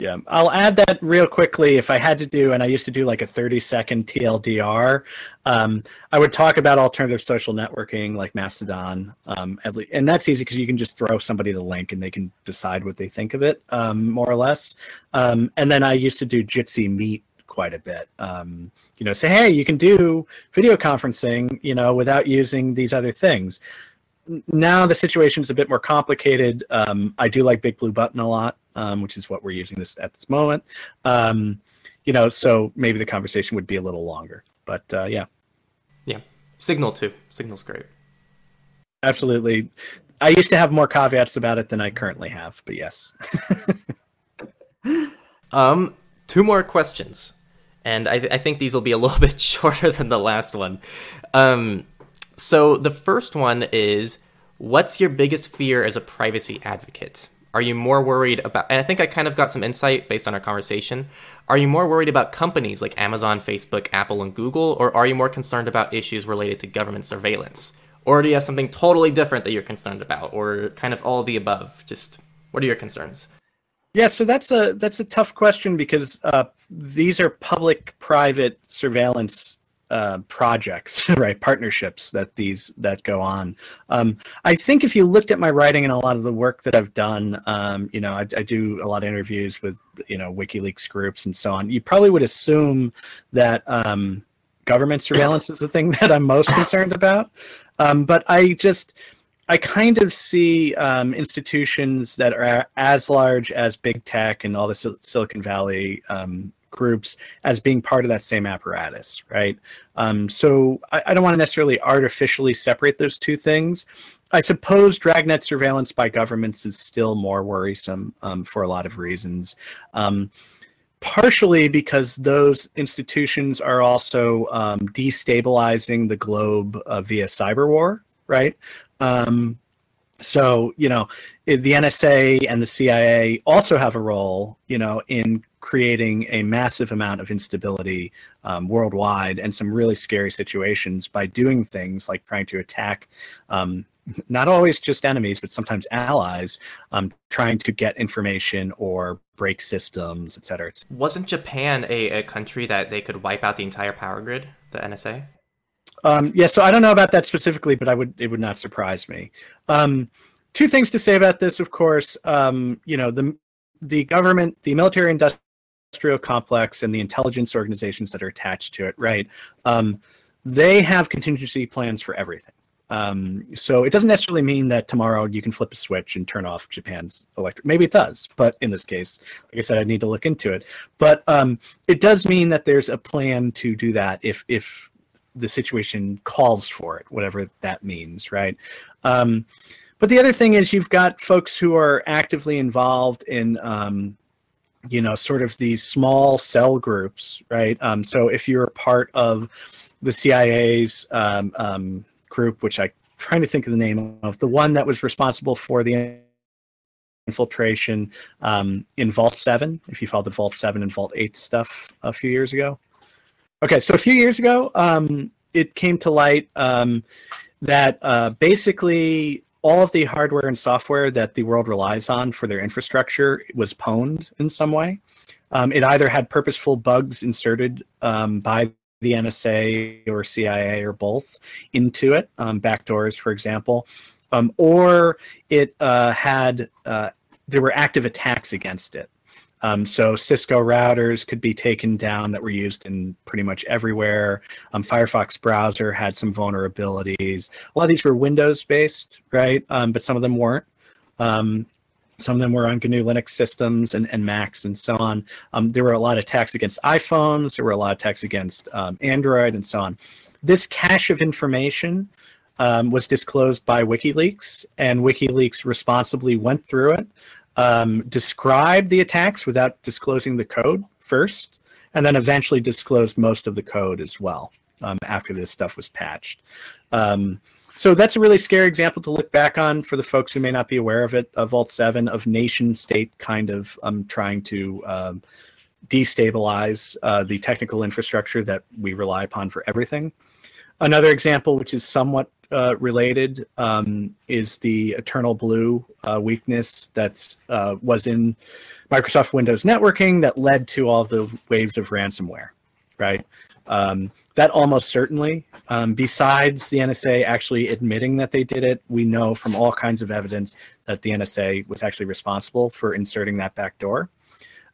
Yeah, I'll add that real quickly. If I had to do, and I used to do like a 30 second TLDR, um, I would talk about alternative social networking like Mastodon. Um, at least, and that's easy because you can just throw somebody the link and they can decide what they think of it, um, more or less. Um, and then I used to do Jitsi Meet quite a bit. Um, you know, say, hey, you can do video conferencing, you know, without using these other things now the situation is a bit more complicated. Um, I do like Big Blue Button a lot, um, which is what we're using this at this moment. Um, you know, so maybe the conversation would be a little longer. But uh, yeah, yeah, Signal too. Signal's great. Absolutely. I used to have more caveats about it than I currently have, but yes. [laughs] um, two more questions, and I, I, think these will be a little [laughs] bit shorter than the last one. Um, so the first one is what's your biggest fear as a privacy advocate? Are you more worried about and I think I kind of got some insight based on our conversation. Are you more worried about companies like Amazon, Facebook, Apple, and Google, or are you more concerned about issues related to government surveillance? Or do you have something totally different that you're concerned about, or kind of all of the above? Just what are your concerns? Yeah, so that's a that's a tough question because uh, these are public-private surveillance uh, projects, [laughs] right? Partnerships that these that go on. Um, I think if you looked at my writing and a lot of the work that I've done, um, you know, I, I, do a lot of interviews with you know WikiLeaks groups and so on. You probably would assume that um, government surveillance is the thing [laughs] that I'm most concerned about. Um, but I just I kind of see um, institutions that are as large as big tech and all the Sil- Silicon Valley um, groups as being part of that same apparatus, right? Um, so I, I, don't want to necessarily artificially separate those two things. I suppose dragnet surveillance by governments is still more worrisome um, for a lot of reasons. Um, partially because those institutions are also um, destabilizing the globe uh, via cyber war, right? Um, so you know the nsa and the cia also have a role you know in creating a massive amount of instability um, worldwide and some really scary situations by doing things like trying to attack um, not always just enemies, but sometimes allies, um, trying to get information or break systems, et cetera. Wasn't Japan a, a country that they could wipe out the entire power grid, the NSA? Um, yeah, so I don't know about that specifically, but I would it would not surprise me. Um, two things to say about this, of course. Um, you know, the the government, the military industrial industrial complex and the intelligence organizations that are attached to it, right? Um, they have contingency plans for everything. Um, so it doesn't necessarily mean that tomorrow you can flip a switch and turn off Japan's electric. Maybe it does, but in this case, like I said, I need to look into it. But um, it does mean that there's a plan to do that if if the situation calls for it, whatever that means, right? Um, but the other thing is you've got folks who are actively involved in um, you know, sort of these small cell groups, right? Um, so if you're part of the CIA's um, um, group, which I'm trying to think of the name of, the one that was responsible for the infiltration um, in Vault 7, if you followed the Vault 7 and Vault 8 stuff a few years ago. Okay, so a few years ago, um, it came to light um, that uh, basically all of the hardware and software that the world relies on for their infrastructure was pwned in some way. Um, it either had purposeful bugs inserted um, by the NSA or CIA or both into it, um, backdoors, for example, um, or it uh, had uh, there were active attacks against it. Um, so Cisco routers could be taken down that were used in pretty much everywhere. Um, Firefox browser had some vulnerabilities. A lot of these were Windows based, right? Um, but some of them weren't. Um, some of them were on GNU Linux systems and, and Macs and so on. Um, there were a lot of attacks against iPhones. There were a lot of attacks against um, Android and so on. This cache of information um, was disclosed by WikiLeaks, and WikiLeaks responsibly went through it, um, described the attacks without disclosing the code first, and then eventually disclosed most of the code as well um, after this stuff was patched. Um, so that's a really scary example to look back on for the folks who may not be aware of it. Of Vault 7 of nation state kind of um, trying to um, destabilize uh, the technical infrastructure that we rely upon for everything. Another example, which is somewhat uh, related, um, is the Eternal Blue uh, weakness that uh, was in Microsoft Windows networking that led to all the waves of ransomware, right? Um, that almost certainly, um, besides the NSA actually admitting that they did it, we know from all kinds of evidence that the NSA was actually responsible for inserting that backdoor.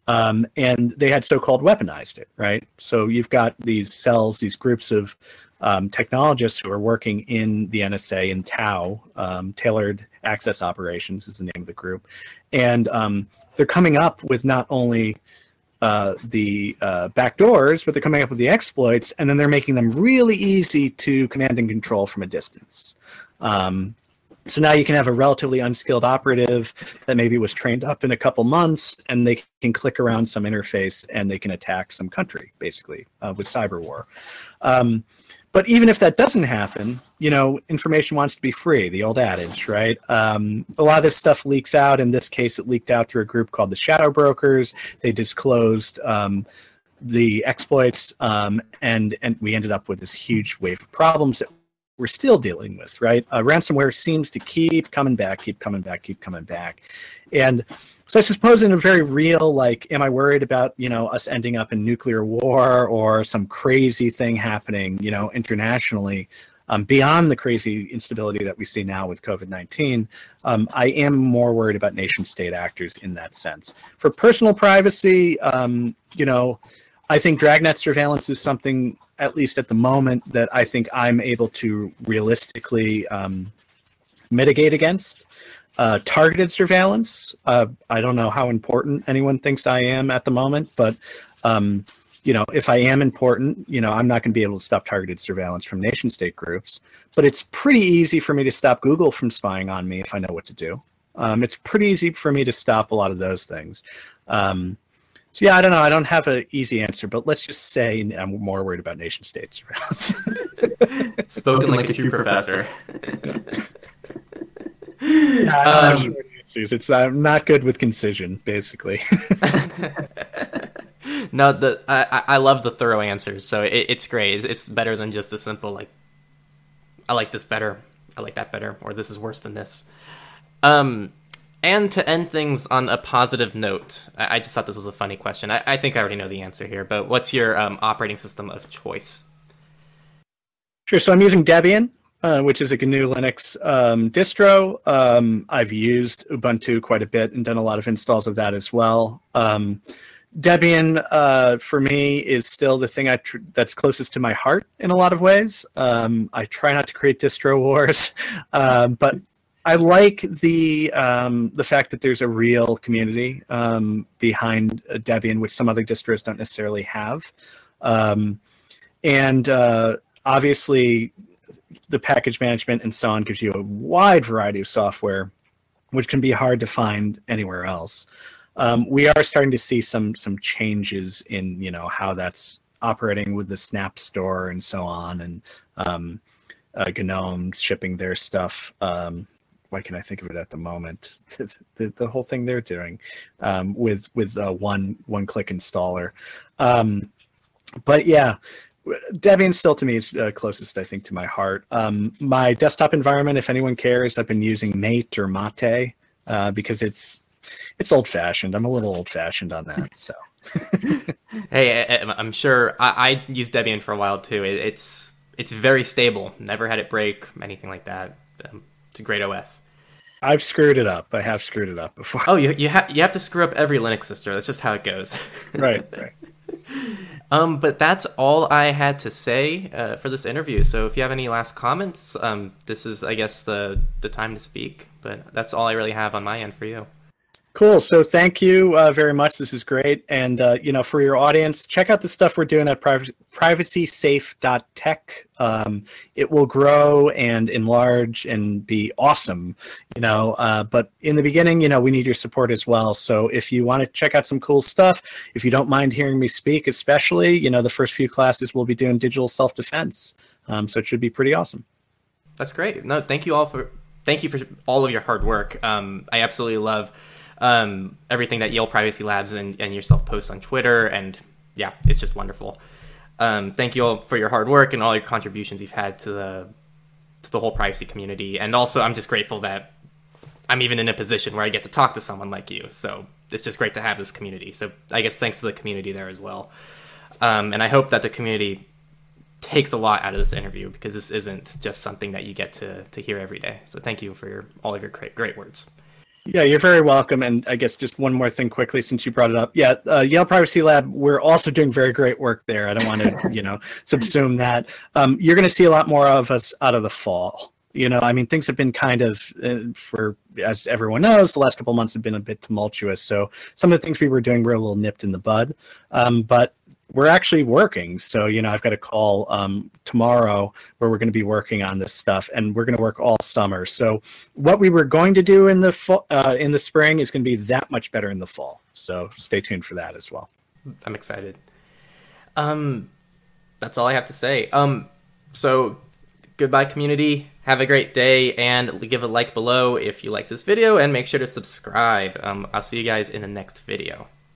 Um, and they had so-called weaponized it, right? So you've got these cells, these groups of um, technologists who are working in the NSA in TAO, um, Tailored Access Operations is the name of the group, and um, they're coming up with not only uh, the uh, backdoors, but they're coming up with the exploits, and then they're making them really easy to command and control from a distance. Um, so now you can have a relatively unskilled operative that maybe was trained up in a couple months, and they can click around some interface and they can attack some country, basically, uh, with cyber war. Um, but even if that doesn't happen, you know, information wants to be free, the old adage, right? Um, a lot of this stuff leaks out. In this case, it leaked out through a group called the Shadow Brokers. They disclosed um, the exploits, um, and and we ended up with this huge wave of problems that we're still dealing with, right? Uh, ransomware seems to keep coming back, keep coming back, keep coming back, and so I suppose in a very real, like, am I worried about you know us ending up in nuclear war or some crazy thing happening, you know, internationally? Um, beyond the crazy instability that we see now with COVID 19, um, I am more worried about nation state actors in that sense. For personal privacy, um, you know, I think dragnet surveillance is something, at least at the moment, that I think I'm able to realistically um, mitigate against. Uh, targeted surveillance, uh, I don't know how important anyone thinks I am at the moment, but um, you know, if I am important, you know, I'm not going to be able to stop targeted surveillance from nation state groups. But it's pretty easy for me to stop Google from spying on me if I know what to do. Um, it's pretty easy for me to stop a lot of those things. Um, so yeah, I don't know. I don't have an easy answer, but let's just say I'm more worried about nation states. [laughs] Spoken like a true professor. yeah, um, it's I'm not good with concision, basically. [laughs] no, the I I love the thorough answers, so it, it's great. It's better than just a simple like, I like this better, I like that better, or this is worse than this. Um, and to end things on a positive note, I, I just thought this was a funny question. I, I, think I already know the answer here, but what's your um, operating system of choice? Sure. So I'm using Debian, uh, which is a GNU Linux um, distro. Um, I've used Ubuntu quite a bit and done a lot of installs of that as well. Um, Debian, uh, for me, is still the thing tr- that's closest to my heart in a lot of ways. Um, I try not to create distro wars, um, [laughs] but I like the um, the fact that there's a real community um, behind Debian, which some other distros don't necessarily have, um, and uh, obviously the package management and so on gives you a wide variety of software, which can be hard to find anywhere else. Um, we are starting to see some some changes in you know how that's operating with the Snap Store and so on, and um, uh, GNOME shipping their stuff um, why can I think of it at the moment? [laughs] the, the whole thing they're doing um, with with uh, one one click installer. Um, but yeah, Debian still to me is uh, closest, I think, to my heart. Um, my desktop environment, if anyone cares, I've been using Mate or Mate uh, because it's it's old fashioned. I'm a little old fashioned on that. So [laughs] hey, I, am sure I, I, used Debian for a while too. It, it's it's very stable. Never had it break, anything like that. Um, it's a great OS. I've screwed it up. I have screwed it up before. Oh, you you have you have to screw up every Linux sister. That's just how it goes. [laughs] right. Right. Um, but that's all I had to say uh, for this interview. So if you have any last comments, um, this is, I guess, the the time to speak. But that's all I really have on my end for you. Cool. So thank you uh, very much. This is great. And, uh, you know, for your audience, check out the stuff we're doing at privacy, privacysafe.tech. Um, it will grow and enlarge and be awesome, you know. Uh, but in the beginning, you know, we need your support as well. So if you want to check out some cool stuff, if you don't mind hearing me speak, especially, you know, the first few classes we'll be doing digital self defense. Um, so it should be pretty awesome. That's great. No, thank you all for thank you for all of your hard work. Um, I absolutely love um, everything that Yale Privacy Labs and, and yourself post on Twitter. And yeah, it's just wonderful. Um, thank you all for your hard work and all your contributions you've had to the to the whole privacy community. And also, I'm just grateful that I'm even in a position where I get to talk to someone like you. So it's just great to have this community. So I guess thanks to the community there as well. Um, and I hope that the community takes a lot out of this interview because this isn't just something that you get to, to hear every day. So thank you for your, all of your great, great words. Yeah, you're very welcome. And I guess just one more thing quickly, since you brought it up. Yeah, uh, Yale Privacy Lab, we're also doing very great work there. I don't want to, you know, [laughs] subsume that. Um, you're going to see a lot more of us out of the fall. You know, I mean, things have been kind of, uh, for as everyone knows, the last couple months have been a bit tumultuous. So some of the things we were doing were a little nipped in the bud. Um, but we're actually working. So, you know, I've got a call um, tomorrow where we're going to be working on this stuff, and we're going to work all summer. So, what we were going to do in the fall, uh, in the spring is going to be that much better in the fall. So, stay tuned for that as well. I'm excited. Um, that's all I have to say. Um, so goodbye, community. Have a great day, and give a like below if you like this video, and make sure to subscribe. Um, I'll see you guys in the next video.